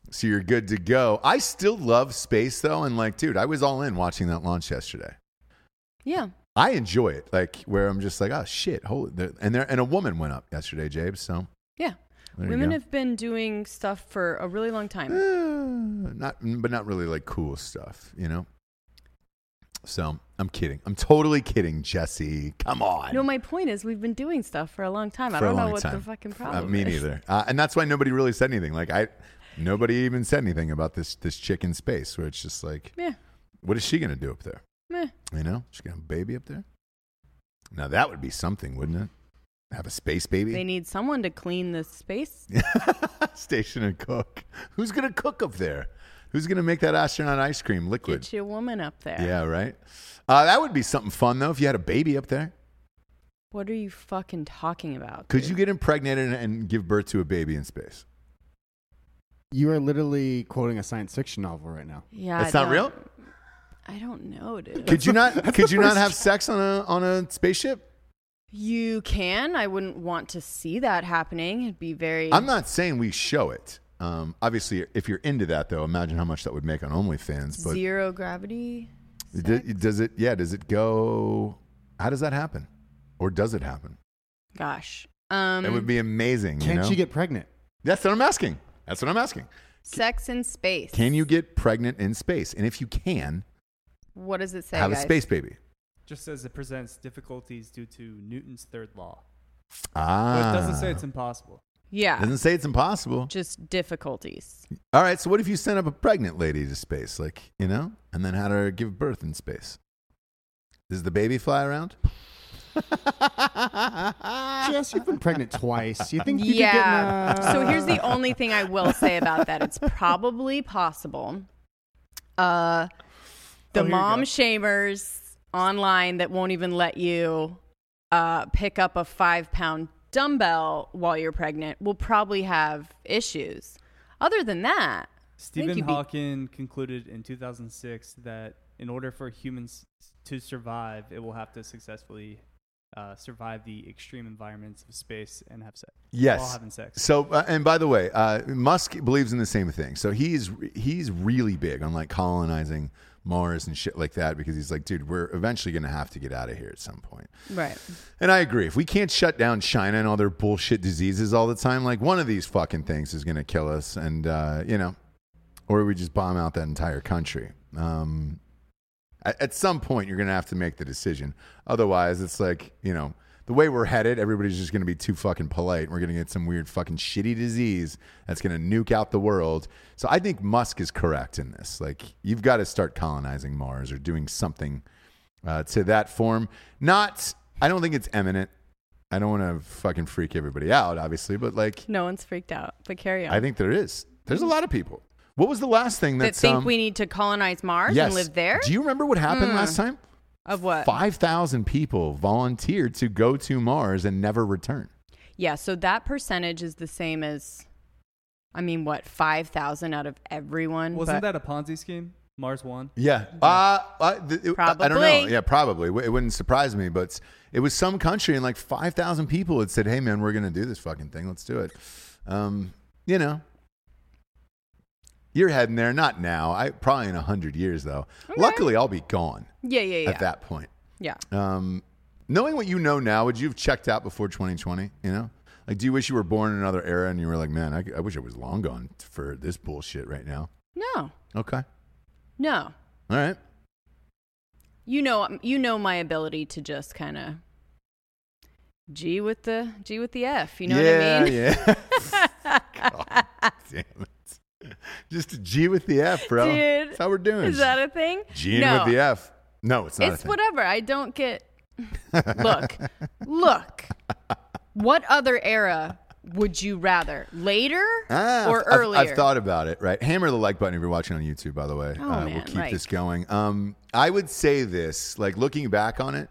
So you're good to go. I still love space though, and like, dude, I was all in watching that launch yesterday. Yeah, I enjoy it, like where I'm just like, oh shit, holy, and there and a woman went up yesterday, Jabe. So yeah. There Women have been doing stuff for a really long time. uh, not, but not really like cool stuff, you know. So I'm kidding. I'm totally kidding, Jesse. Come on. No, my point is we've been doing stuff for a long time. I for a don't know what the time. fucking Uh, problem me is. neither. Uh, and that's why nobody really said anything. Like I, nobody even said anything about this this chicken space. Where it's just like, Yeah, what is she gonna do up there? Meh. You know, she's gonna have a baby up there. Now that would be something, wouldn't it? Have a space baby, They need someone to clean the space. station and cook. Who's gonna cook up there? Who's gonna make that astronaut ice cream liquid? Get you a woman up there. Yeah, right. Uh, that would be something fun though if you had a baby up there. What are you fucking talking about? Could dude? you get impregnated and give birth to a baby in space? You are literally quoting a science fiction novel right now. Yeah, It's I not don't- real? I don't know, dude. Could you not? Could you not have sex on a on a spaceship? You can. I wouldn't want to see that happening. It'd be very. I'm not saying we show it. Um, obviously, if you're into that, though, imagine how much that would make on OnlyFans. But zero gravity. d- does it? Yeah, does it go? How does that happen, or does it happen? Gosh. Um, It would be amazing. Can't you, know? you get pregnant? That's what I'm asking. That's what I'm asking. sex in space. Can you get pregnant in space? And if you can, What does it say? have a space baby. Just says it presents difficulties due to Newton's third law. Ah, But it doesn't say it's impossible. Yeah. doesn't say it's impossible. Just difficulties. All right, so what if you sent up a pregnant lady to space, like you know, and then had her give birth in space? Does the baby fly around? Jess, you've been pregnant twice. You think you yeah. could get in a- so here's the only thing I will say about that. It's probably possible. Uh, the Oh, mom go. shamers online that won't even let you uh, pick up a five pound dumbbell while you're pregnant will probably have issues. Other than that, Stephen you'd be- Hawking concluded in 2006 that in order for humans to survive, it will have to successfully uh, survive the extreme environments of space and have sex. Yes. While having sex. So, uh, and by the way, uh, Musk believes in the same thing. So he's he's really big on like colonizing Mars and shit like that because he's like, dude, we're eventually going to have to get out of here at some point. right. And I agree. If we can't shut down China and all their bullshit diseases all the time, like one of these fucking things is going to kill us, and uh, you know, or we just bomb out that entire country. Um, at, at some point, you're going to have to make the decision. Otherwise, it's like you know. The way we're headed, everybody's just going to be too fucking polite. We're going to get some weird fucking shitty disease that's going to nuke out the world. So I think Musk is correct in this. Like, you've got to start colonizing Mars or doing something uh, to that form. Not, I don't think it's imminent. I don't want to fucking freak everybody out, obviously, but like, No one's freaked out, but carry on. I think there is. There's a lot of people. What was the last thing that that's think um, we need to colonize Mars yes. and live there? Do you remember what happened last time? Of what? Five thousand people volunteered to go to Mars and never return. Yeah, so that percentage is the same as, I mean, what, 5,000 out of everyone? Wasn't But- that a Ponzi scheme? Mars One. Yeah. Uh, uh, th- it- I don't know. Yeah, probably. It wouldn't surprise me, but it was some country and like 5,000 people had said, hey, man, we're going to do this fucking thing. Let's do it. Um, you know, you're heading there. Not now. I Probably in a 100 years, though. Luckily, I'll be gone Yeah, yeah, yeah. at that point. Yeah. Um, knowing what you know now, would you have checked out before 2020? You know? Like, do you wish you were born in another era and you were like, man, I, I wish I was long gone for this bullshit right now? No, Okay. no. All right. You know, you know my ability to just kind of G with the G with the F. You know yeah, what I mean? Yeah. God damn it. Just a G with the F, bro. Dude, That's how we're doing. Is that a thing? G no, with the F? No, it's not it's whatever. I don't get. Look, look. What other era would you rather? Later Ah, or I've- earlier? I've, thought about it. Right, hammer the like button if you're watching on YouTube. By the way, Oh, uh, we'll keep right. this going. Um, I would say this, like looking back on it,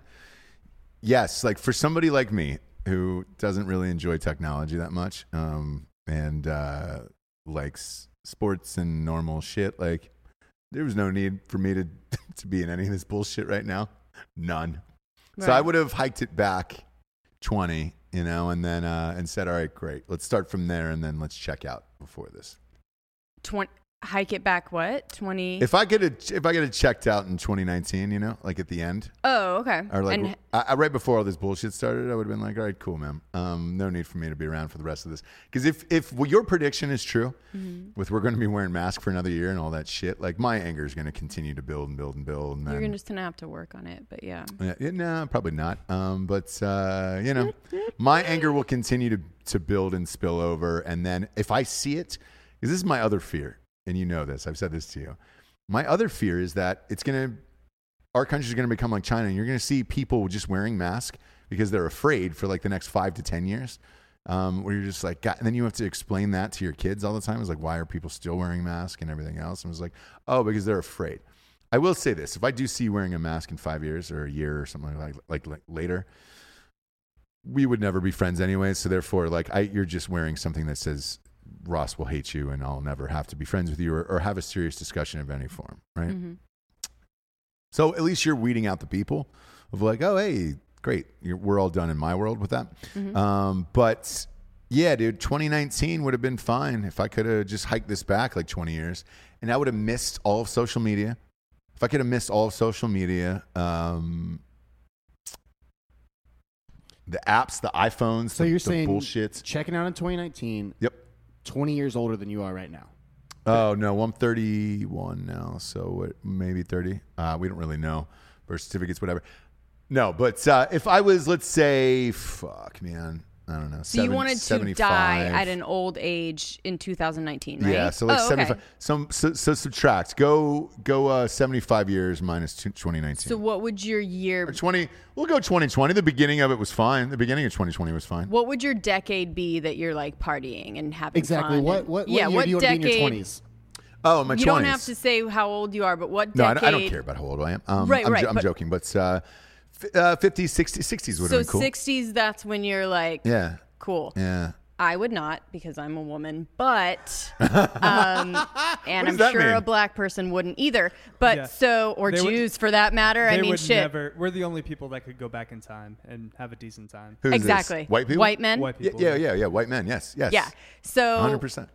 yes, like for somebody like me who doesn't really enjoy technology that much, um, and uh, likes sports and normal shit, like there was no need for me to to be in any of this bullshit right now. None. So I would have hiked it back twenty, you know, and then uh, and said, all right, great, let's start from there, and then let's check out before this. Twen- hike it back. What twenty? If I get it, if I get it checked out in 2019, you know, like at the end, oh, okay. or like and I, I, right before all this bullshit started, I would have been like, all right, cool, man. Um, no need for me to be around for the rest of this. Because if if well, your prediction is true, Mm-hmm. with we're going to be wearing masks for another year and all that shit, like my anger is going to continue to build and build and build. And you're then, just gonna have to work on it. But yeah. Yeah, yeah, no, probably not. Um, but uh, you know, my anger will continue to to build and spill over, and then if I see it, because this is my other fear, and you know this, I've said this to you. My other fear is that it's gonna, our country's gonna become like China, and you're gonna see people just wearing masks because they're afraid for like the next five to ten years. Um, where you're just like, God, and then you have to explain that to your kids all the time. It's like, why are people still wearing masks and everything else? And it's like, oh, because they're afraid. I will say this: if I do see you wearing a mask in five years or a year or something like like, like later, we would never be friends anyway. So therefore, like, I you're just wearing something that says Ross will hate you and I'll never have to be friends with you or, or have a serious discussion of any form, right? hmm So at least you're weeding out the people of like, oh hey, great. You're, we're all done in my world with that. Mm-hmm. Um, but yeah, dude, 2019 would have been fine if I could have just hiked this back like 20 years, and I would have missed all of social media. If I could have missed all of social media, um, the apps, the iPhones, So the, you're the saying bullshits. checking out in 2019, Yep. 20 years older than you are right now. Oh no, I'm 31 now, so maybe 30. Uh, we don't really know. Birth certificates, whatever. No, but uh, if I was, let's say, fuck, man, I don't know. So you wanted to die at an old age in 2019, right? Yeah, so like Oh, okay. 75. Some so, so subtract. Go go uh, 75 years minus two- 2019. So what would your year or 20. We'll go 2020. The beginning of it was fine. The beginning of 2020 was fine. what would your decade be that you're like partying and having Exactly. fun What and- what, what yeah, year what do you want to be decade? in your 20s? Oh, my you 20s. don't have to say how old you are, but what No, I don't, I don't care about how old I am. Um, Right, I'm, right, I'm but- joking, but uh, f- uh, 50s, 60s, 60s would So have been cool. 60s, that's when you're like, Yeah. cool. Yeah. I would not because I'm a woman, but um, and I'm sure mean? a black person wouldn't either. But Yeah. so or They would- Jews for that matter. I mean, would shit. never. We're the only people that could go back in time and have a decent time. Who's this? exactly. White people? White men. White Yeah, people. yeah, yeah, yeah. White men. Yes, yes. Yeah. So 100%.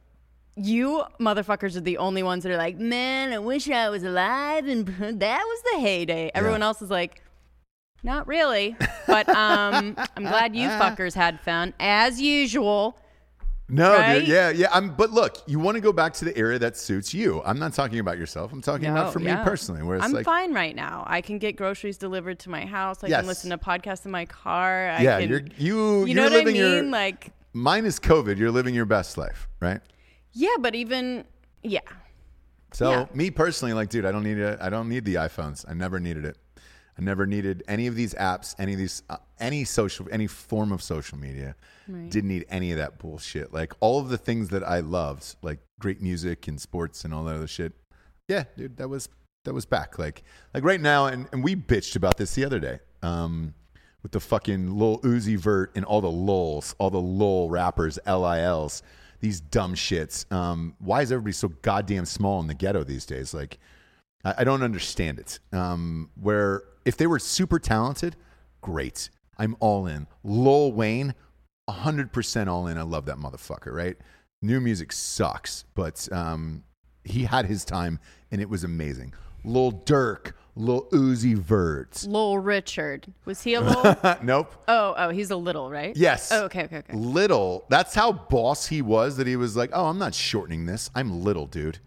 you motherfuckers are the only ones that are like, man, I wish I was alive and that was the heyday. Everyone else is like, not really. But um, I'm glad you fuckers had fun as usual. No, Right? dude. Yeah, yeah. I'm, but look, you want to go back to the area that suits you. I'm not talking about yourself. I'm talking about No, for me personally. Where it's I'm like, fine right now. I can get groceries delivered to my house. I Yes. can listen to podcasts in my car. I yeah, can, you're you. You know what I mean? your like, minus COVID. You're living your best life, right? yeah, but even yeah, So Yeah. me personally, like, dude, I don't need it. I don't need the iPhones. I never needed it. I never needed any of these apps, any of these, uh, any social, any form of social media. Didn't need any of that bullshit. Like all of the things that I loved, like great music and sports and all that other shit. Yeah, dude, that was that was back. Like like right now, and, and we bitched about this the other day. Um, with the fucking Lil Uzi Vert and all the lols, all the lol rappers, LILs, these dumb shits. Um, why is everybody so goddamn small in the ghetto these days? Like, I, I don't understand it. Um, where if they were super talented, great. I'm all in. Lil Wayne, 100% all in. I love that motherfucker, right? New music sucks, but um, he had his time and it was amazing. Lil Durk, Lil Uzi Vert. Lil Richard was he a little? nope. oh, oh, he's a little, right? Yes. Oh, okay, okay, okay. Little. That's how boss he was that he was like, oh, I'm not shortening this. I'm little, dude.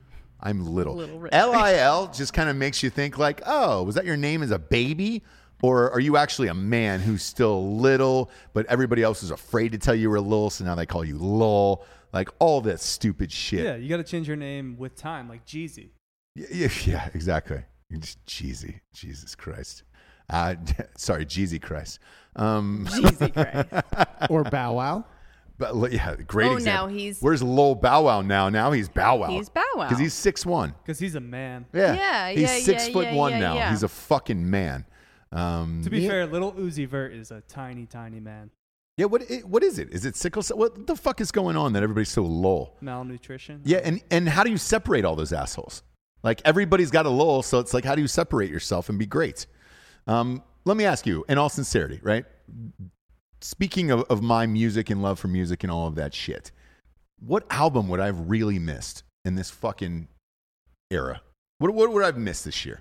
I'm little. Little LIL just kind of makes you think like, oh, was that your name as a baby? Or are you actually a man who's still little, but everybody else is afraid to tell you you're little, so now they call you lol? Like all this stupid shit. Yeah, you got to change your name with time, like Jeezy. Yeah, yeah, yeah, exactly. You're just cheesy. Jesus Christ. Uh, sorry, Jeezy Christ. Um, Jesus Christ. Or Bow Wow? But yeah, great Oh, example. now he's- Where's Lil Bow Wow now? Now he's Bow Wow. He's Bow Wow. because he's six one. Because he's a man. Yeah, Yeah, He's yeah, six yeah, foot yeah, one yeah, now. yeah. He's a fucking man. Um, To be Yeah. fair, little Uzi Vert is a tiny, tiny man. yeah, what i- what is it? Is it sickle cell? What the fuck is going on that everybody's so lol? Malnutrition. Yeah, and and how do you separate all those assholes? Like everybody's got a lol, so it's like how do you separate yourself and be great? Um, let me ask you, in all sincerity, right? Speaking of, of my music and love for music and all of that shit, what album would I have really missed in this fucking era? What, what would I have missed this year?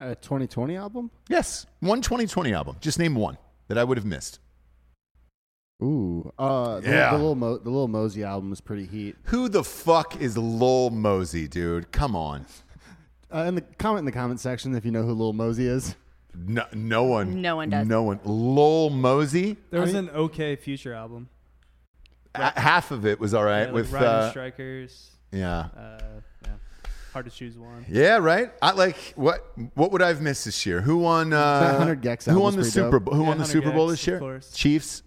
A 2020 album? Yes, one 2020 album. Just name one that I would have missed. Ooh. Uh, the, Yeah. the, little Mo- the Little Mosey album was pretty heat. Who the fuck is Lil Mosey, dude? Come on. Uh, in the comment in the comment section if you know who Lil Mosey is. No, no one. No one does. No one. Lil Mosey. There was I mean- an okay future album. A- half of it was all right Yeah, like with Riding uh, Strikers. yeah Uh, yeah. Hard to choose one. yeah right I like what what would I have missed this year who won uh, 100 gecs who album won was the pretty Super dope. Bowl who Yeah, won the 100 Super Bowl gecs, this of year course. Chiefs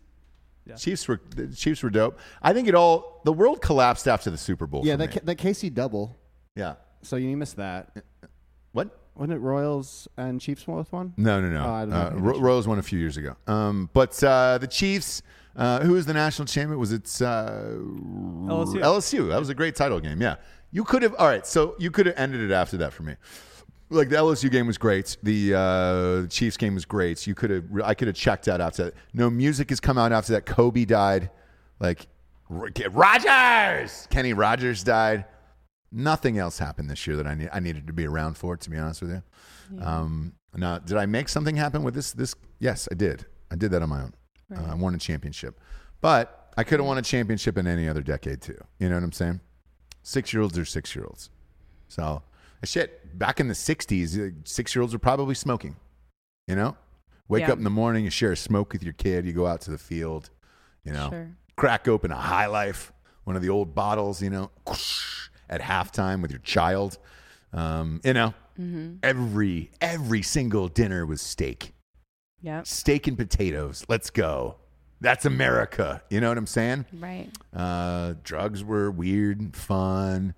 Yeah. Chiefs were the Chiefs were dope I think it all the world collapsed after the Super Bowl Yeah, for that, me. K- that KC double. yeah So you missed that. What Wasn't it Royals and Chiefs both one? no no no Oh, I don't know. uh, Ro- Royals won a few years ago um, but uh, the Chiefs uh, who was the national champion was it uh, LSU. LSU that was a great title game yeah you could have all right so you could have ended it after that for me like the LSU game was great. The uh, Chiefs game was great. You could have, I could have checked out after that. No music has come out after that. Kobe died. Like Rogers, Kenny Rogers died. Nothing else happened this year that I need, I needed to be around for. To be honest with you, um, now did I make something happen with this? This yes, I did. I did that on my own. Uh, I won a championship, but I could have won a championship in any other decade too. You know what I'm saying? Six year olds are six year olds. So, shit, back in the 60s, six year olds were probably smoking. You know? Wake Yeah. up in the morning, you share a smoke with your kid, you go out to the field, you know, Sure. crack open a high life, one of the old bottles, you know, at halftime with your child. Um, you know, every every single dinner was steak. Yep. Steak and potatoes. Let's go. That's America. You know what I'm saying? Right. Uh, drugs were weird and fun.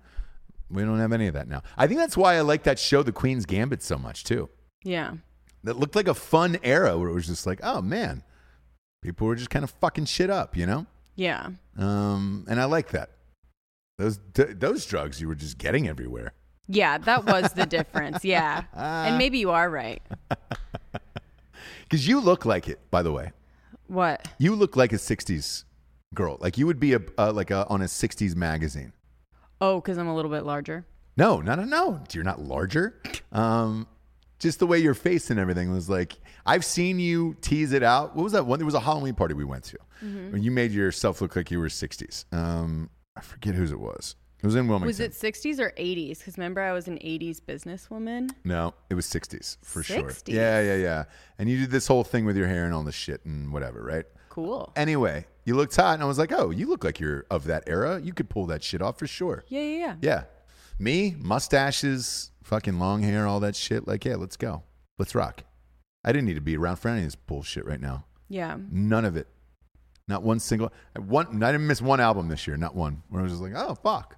We don't have any of that now. I think that's why I like that show, The Queen's Gambit, so much too. Yeah. That looked like a fun era where it was just like, oh man, people were just kind of fucking shit up, you know. Yeah. Um, and I like that. Those th- those drugs you were just getting everywhere. Yeah, that was the difference. Yeah. and maybe you are right. Because you look like it, by the way. What? You look like a '60s girl. Like you would be a uh, like a, on a '60s magazine. Oh, because I'm a little bit larger. No, no, no, no. You're not larger. Um, just the way your face and everything was like. I've seen you tease it out. What was that one? There was a Halloween party we went to. When you made yourself look like you were 60s. Um, I forget whose it was. It was in Wilmington. Was it 60s or 80s? Because remember, I was an 80s businesswoman. No, it was 60s for sure. 60s. Yeah, yeah, yeah. And you did this whole thing with your hair and all this shit and whatever, right? Cool. Anyway, you looked hot, and I was like, oh, you look like you're of that era. You could pull that shit off for sure. Yeah, yeah, yeah. Yeah. Me, mustaches, fucking long hair, all that shit. Like, yeah, let's go. Let's rock. I didn't need to be around for any of this bullshit right now. Yeah. None of it. Not one single. One. I didn't miss one album this year. Not one. Where I was just like, oh fuck,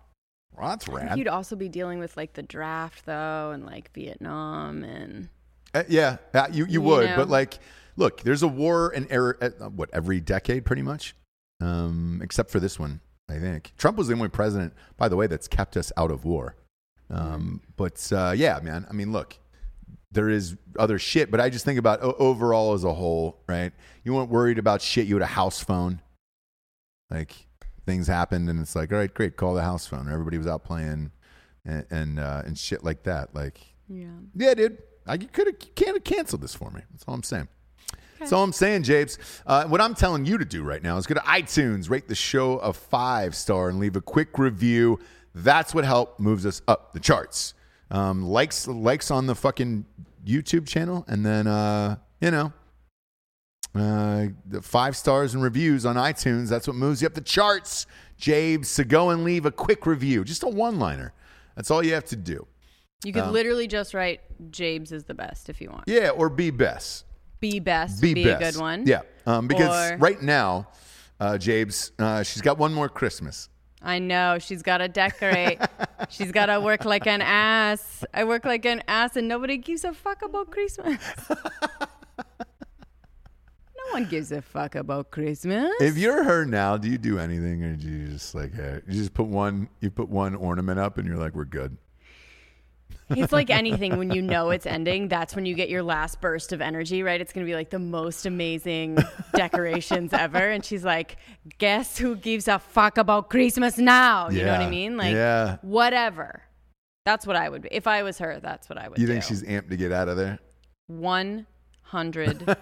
well, that's rad. You'd also be dealing with like the draft though, and like Vietnam, and Uh, yeah, uh, you you You would, know. but like, look, there's a war in er, uh, what every decade, pretty much, um, except for this one. I think Trump was the only president, by the way, that's kept us out of war. Um, but uh, yeah, man. I mean, look, there is other shit, but I just think about overall as a whole, right? You weren't worried about shit. You had a house phone. Like things happened, and it's like, all right, great, call the house phone. Everybody was out playing, and and, uh, and shit like that. Like, yeah. yeah, dude. I, you could have can't have canceled this for me. That's all I'm saying. That's all I'm saying, Japes. Uh, what I'm telling you to do right now is go to iTunes, rate the show a five star, and leave a quick review. That's what help moves us up the charts. Um, likes likes on the fucking YouTube channel, and then uh, you know uh, the five stars and reviews on iTunes. That's what moves you up the charts, Jabes. So go and leave a quick review, just a one liner. That's all you have to do. You could Um, literally just write James is the best if you want. Yeah, or be best. Be best. be, Be, best. a good one. Yeah, um, because Or- right now, uh, Jabes, uh, she's got one more Christmas. I know. She's got to decorate. She's got to work like an ass. I work like an ass, and nobody gives a fuck about Christmas. no one gives a fuck about Christmas. If you're her now, do you do anything, or do you just like hey, you just put one you put one ornament up, and you're like, we're good. It's like anything when you know it's ending, that's when you get your last burst of energy, right? It's going to be like the most amazing decorations ever. And she's like, guess who gives a fuck about Christmas now? You know what I mean? Like, Yeah. whatever. That's what I would be. If I was her, that's what I would be. You do. think she's amped to get out of there? 100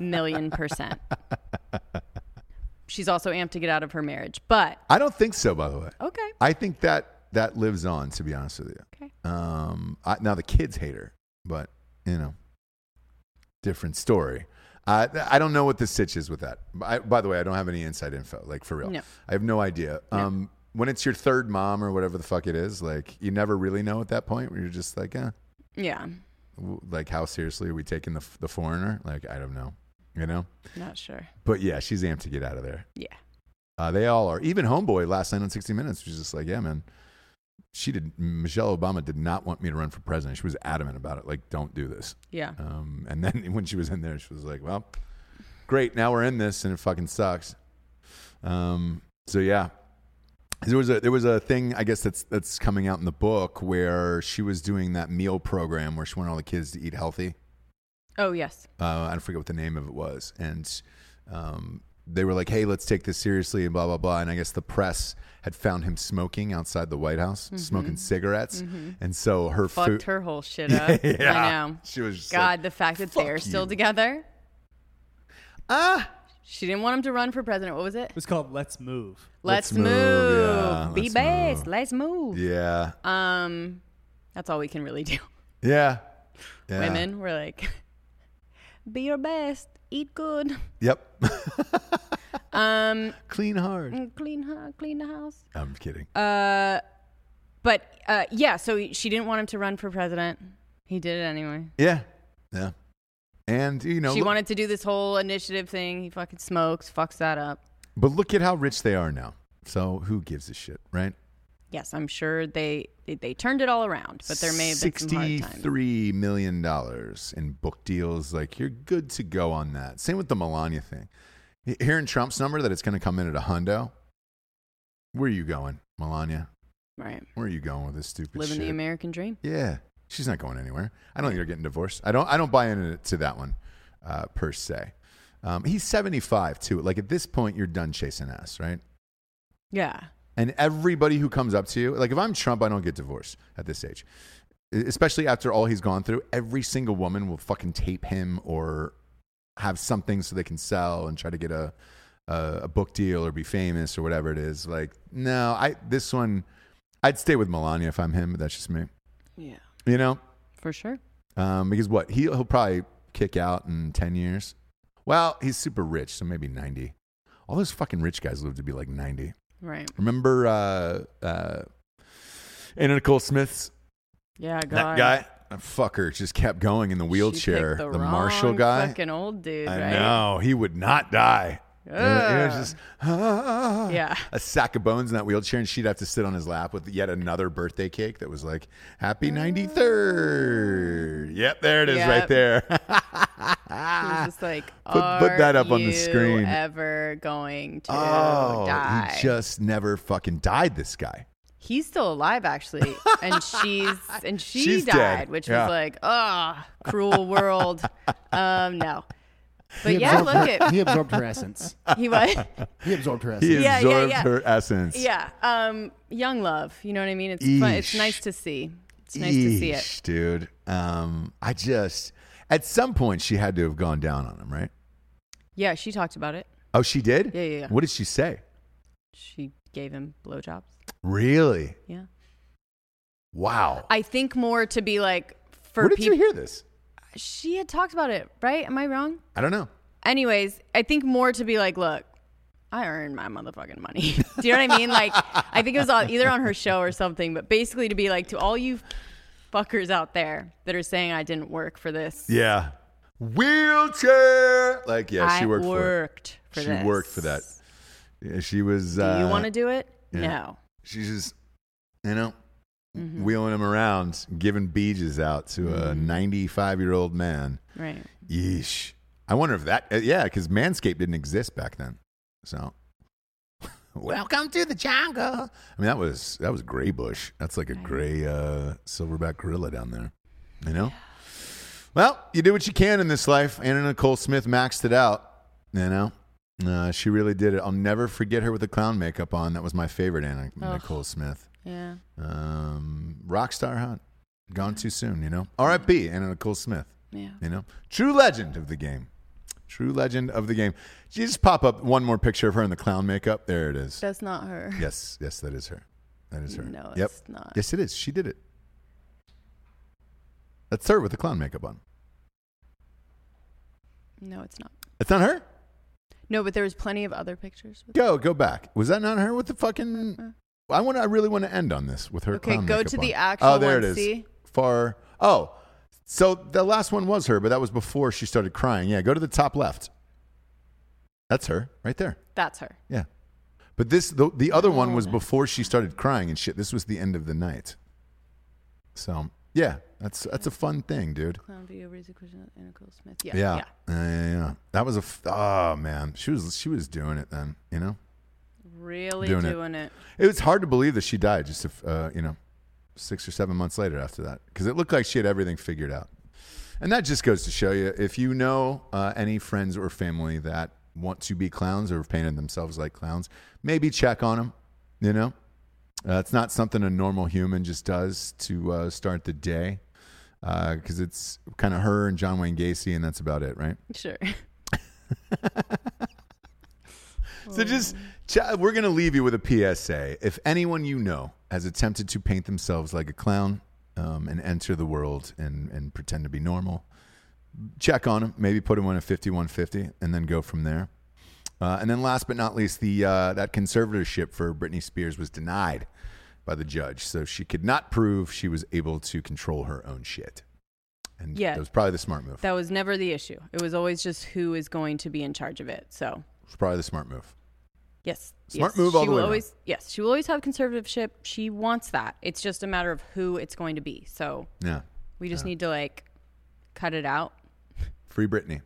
million percent. She's also amped to get out of her marriage. But, I don't think so. By the way, okay. I think that that lives on. To be honest with you, Okay. um, I, now the kids hate her, but you know, different story. I I don't know what the sitch is with that. I, by the way, I don't have any inside info, like for real. No. I have no idea. Um, when it's your third mom or whatever the fuck it is, like you never really know at that point. Where you're just like, eh, Yeah. like how seriously are we taking the the foreigner? Like I don't know, you know. Not sure. But yeah, she's amped to get out of there. Yeah. Uh, they all are. Even Homeboy last night on 60 Minutes was just like, yeah, man. She did. Michelle Obama did not want me to run for president. She was adamant about it. Like, don't do this. Yeah. Um, and then when she was in there, she was like, well, great. Now we're in this and it fucking sucks. Um, so yeah. There was a there was a thing I guess that's that's coming out in the book where she was doing that meal program where she wanted all the kids to eat healthy. Oh yes. Uh, I forget what the name of it was, and um, they were like, "Hey, let's take this seriously," and blah blah blah. And I guess the press had found him smoking outside the White House, smoking cigarettes, and so her Mm-hmm. Fucked food. her whole shit up. Yeah. I know. She was just God, like, the fact that they're still together. ah, She didn't want him to run for president. What was it? It was called Let's Move. Let's, Let's move, move. yeah, Be let's best. move. Let's move. yeah, Um, that's all we can really do. yeah, yeah. Women, we're like, be your best. Eat good. Yep. Um, Clean hard. clean, hu- clean the house. I'm kidding. Uh, but uh, yeah. So she didn't want him to run for president. He did it anyway. yeah, yeah. And you know, she look- wanted to do this whole initiative thing. He fucking smokes, fucks that up. but look at how rich they are now. So who gives a shit, right? Yes, I'm sure they they, turned it all around, but there may have been some hard times. Sixty-three million dollars in book deals. Like you're good to go on that. Same with the Melania thing. Hearing Trump's number that it's going to come in at a hundo. Where are you going, Melania? Right, Where are you going with this stupid living shit? the American dream. Yeah, she's not going anywhere. I don't think they're getting divorced. I don't. I don't buy into that one uh, per se. Um, he's seventy-five too. Like at this point, you're done chasing ass, right? Yeah, And everybody who comes up to you, like if I'm Trump, I don't get divorced at this age, especially after all he's gone through. Every single woman will fucking tape him or have something so they can sell and try to get a a, a book deal or be famous or whatever it is. Like no, I this one, I'd stay with Melania if I'm him, but that's just me. yeah, You know, for sure. um, because what he he'll probably kick out in ten years. Well, he's super rich, so maybe ninety. All those fucking rich guys live to be like ninety. Right. Remember uh, uh, Anna Nicole Smith's Yeah, God. that guy? That fucker just kept going in the She wheelchair. picked The, wrong Marshall guy. Fucking old dude. I right? know he would not die. It it was just ah, Yeah. a sack of bones in that wheelchair, and she'd have to sit on his lap with yet another birthday cake that was like "Happy 93rd." Yep, there it is, right there. He was just like, Put- that up on the you screen." Ever going to oh, die? he just never fucking died. This guy. He's still alive, actually, and she's and she She's died, dead. which Yeah. was like, ah, cruel world. um, no, but He yeah, look her- at he absorbed her essence. he was. He absorbed her essence. He Yeah, yeah, absorbed yeah. her essence. Yeah, um, young love. You know what I mean? It's fun. It's nice to see. It's nice to see it. Dude. Um, I just at some point she had to have gone down on him, right? Yeah, she talked about it. Oh, she did. Yeah, yeah, yeah. What did she say? She gave him blowjobs. Really? Yeah, Wow. I think more to be like for Where did you hear this? She had talked about it, right? Am I wrong? I don't know. anyways, I think more to be like, look, I earned my motherfucking money. Do you know what I mean? Like, I think it was on, either on her show or something, but basically to be like, to all you fuckers out there that are saying I didn't work for this, Yeah. Wheelchair. Like, yeah, she worked, for worked for that. she this. worked for that. Yeah, she was. Do uh, you want to do it? yeah. No. She's just, you know, Mm-hmm. wheeling him around, giving beaches out to a Mm-hmm. 95 year old man. Right. Yeesh. I wonder if that, uh, yeah, because Manscaped didn't exist back then. So, welcome to the jungle. I mean, that was that was gray bush. That's like a gray uh, silverback gorilla down there. You know. Well, you do what you can in this life. Anna Nicole Smith maxed it out. You know. Uh, she really did it. I'll never forget her with the clown makeup on. That was my favorite Anna Nicole Smith. Yeah. Um, Rockstar Hunt. Gone too soon, you know. R.I.P. Anna Nicole Smith. Yeah. You know, true legend of the game. True legend of the game. You just pop up one more picture of her in the clown makeup. There it is. That's not her. Yes, yes, that is her. That is her. No, yep. it's not. Yes, it is. She did it. That's her with the clown makeup on. No, it's not. It's not her. No, but there was plenty of other pictures. Go, go back. Was that not her with the fucking? I want. I really want to end on this with her. Okay, go to the on. actual Oh, there one, it is. see? Far. Oh, so the last one was her, but that was before she started crying. Yeah, go to the top left. That's her right there. That's her. Yeah. But this the the other one Oh, was before she started crying and shit. This was the end of the night. So yeah, that's that's a fun thing, dude. Clown video raise a question Anna Nicole Smith. Yeah. Yeah, Yeah. yeah, yeah, yeah. That was a f- oh man, she was she was doing it then, you know. Really Doing doing, it. it. It was hard to believe that she died just, if, uh, you know, six or seven months later after that because it looked like she had everything figured out. And that just goes to show you if you know uh, any friends or family that want to be clowns or have painted themselves like clowns, maybe check on them. You know, uh, it's not something a normal human just does to uh, start the day because it's kind of her and John Wayne Gacy, and that's about it, right? Sure. So just we're gonna leave you with a PSA. If anyone you know has attempted to paint themselves like a clown um, and enter the world and and pretend to be normal, check on them. Maybe put them on a fifty-one fifty, and then go from there. Uh, and then last but not least, the uh, that conservatorship for Britney Spears was denied by the judge, so she could not prove she was able to control her own shit. And Yeah. that was probably the smart move. That was never the issue. It was always just who is going to be in charge of it. So, It was probably the smart move. Yes. Smart yes. move all she the will way around. always Yes, she will always have conservatorship. She wants that. It's just a matter of who it's going to be. So, Yeah. we just need to like cut it out. Free Britney.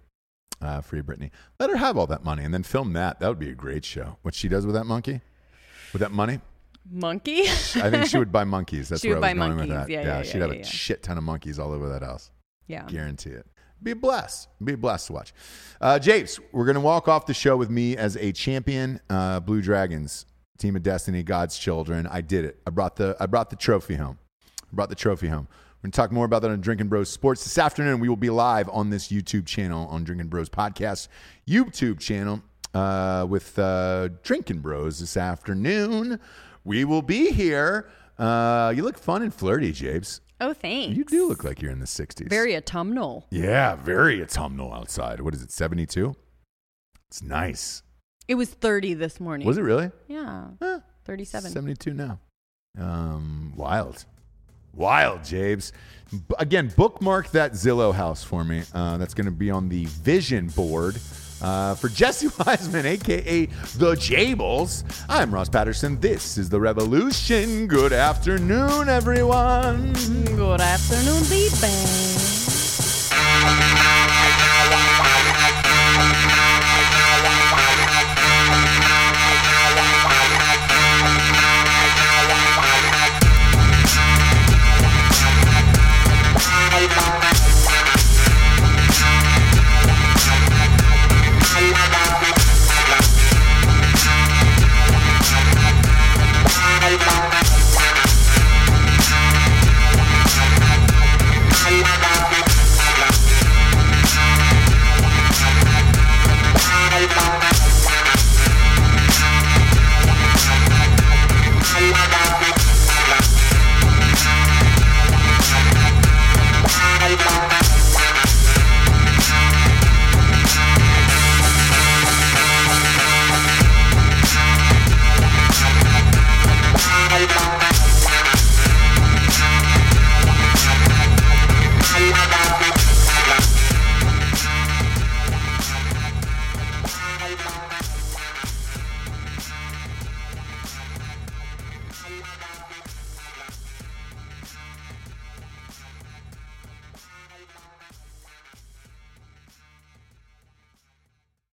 Uh, free Britney. Let her have all that money and then film that. That would be a great show. What she does with that monkey? With that money? Monkey? I think she would buy monkeys. That's She where I was going with that. Yeah, yeah, she'd yeah, have yeah, a shit ton of monkeys all over that house. yeah. Guarantee it. Be blessed. Be blessed to watch. Uh, Japes, we're going to walk off the show with me as a champion. Uh, Blue Dragons, Team of Destiny, God's children. I did it. I brought the I brought the trophy home. I brought the trophy home. We're going to talk more about that on Drinking Bros Sports this afternoon. We will be live on this YouTube channel on Drinking Bros Podcast YouTube channel uh, with uh, Drinking Bros this afternoon. We will be here. Uh, you look fun and flirty, Japes. Oh, thanks. You do look like you're in the 60s. very autumnal. Yeah, very autumnal outside. What is it, 72? It's nice. It was 30 this morning. Was it really? Yeah. Eh, 37. 72 now. Um, wild. Wild, Jabes. B- again, bookmark that Zillow house for me. Uh, that's going to be on the vision board. Uh, for Jesse Wiseman, aka the Jables, I'm Ross Patterson. This is the Revolution. Good afternoon, everyone. Good afternoon, baby.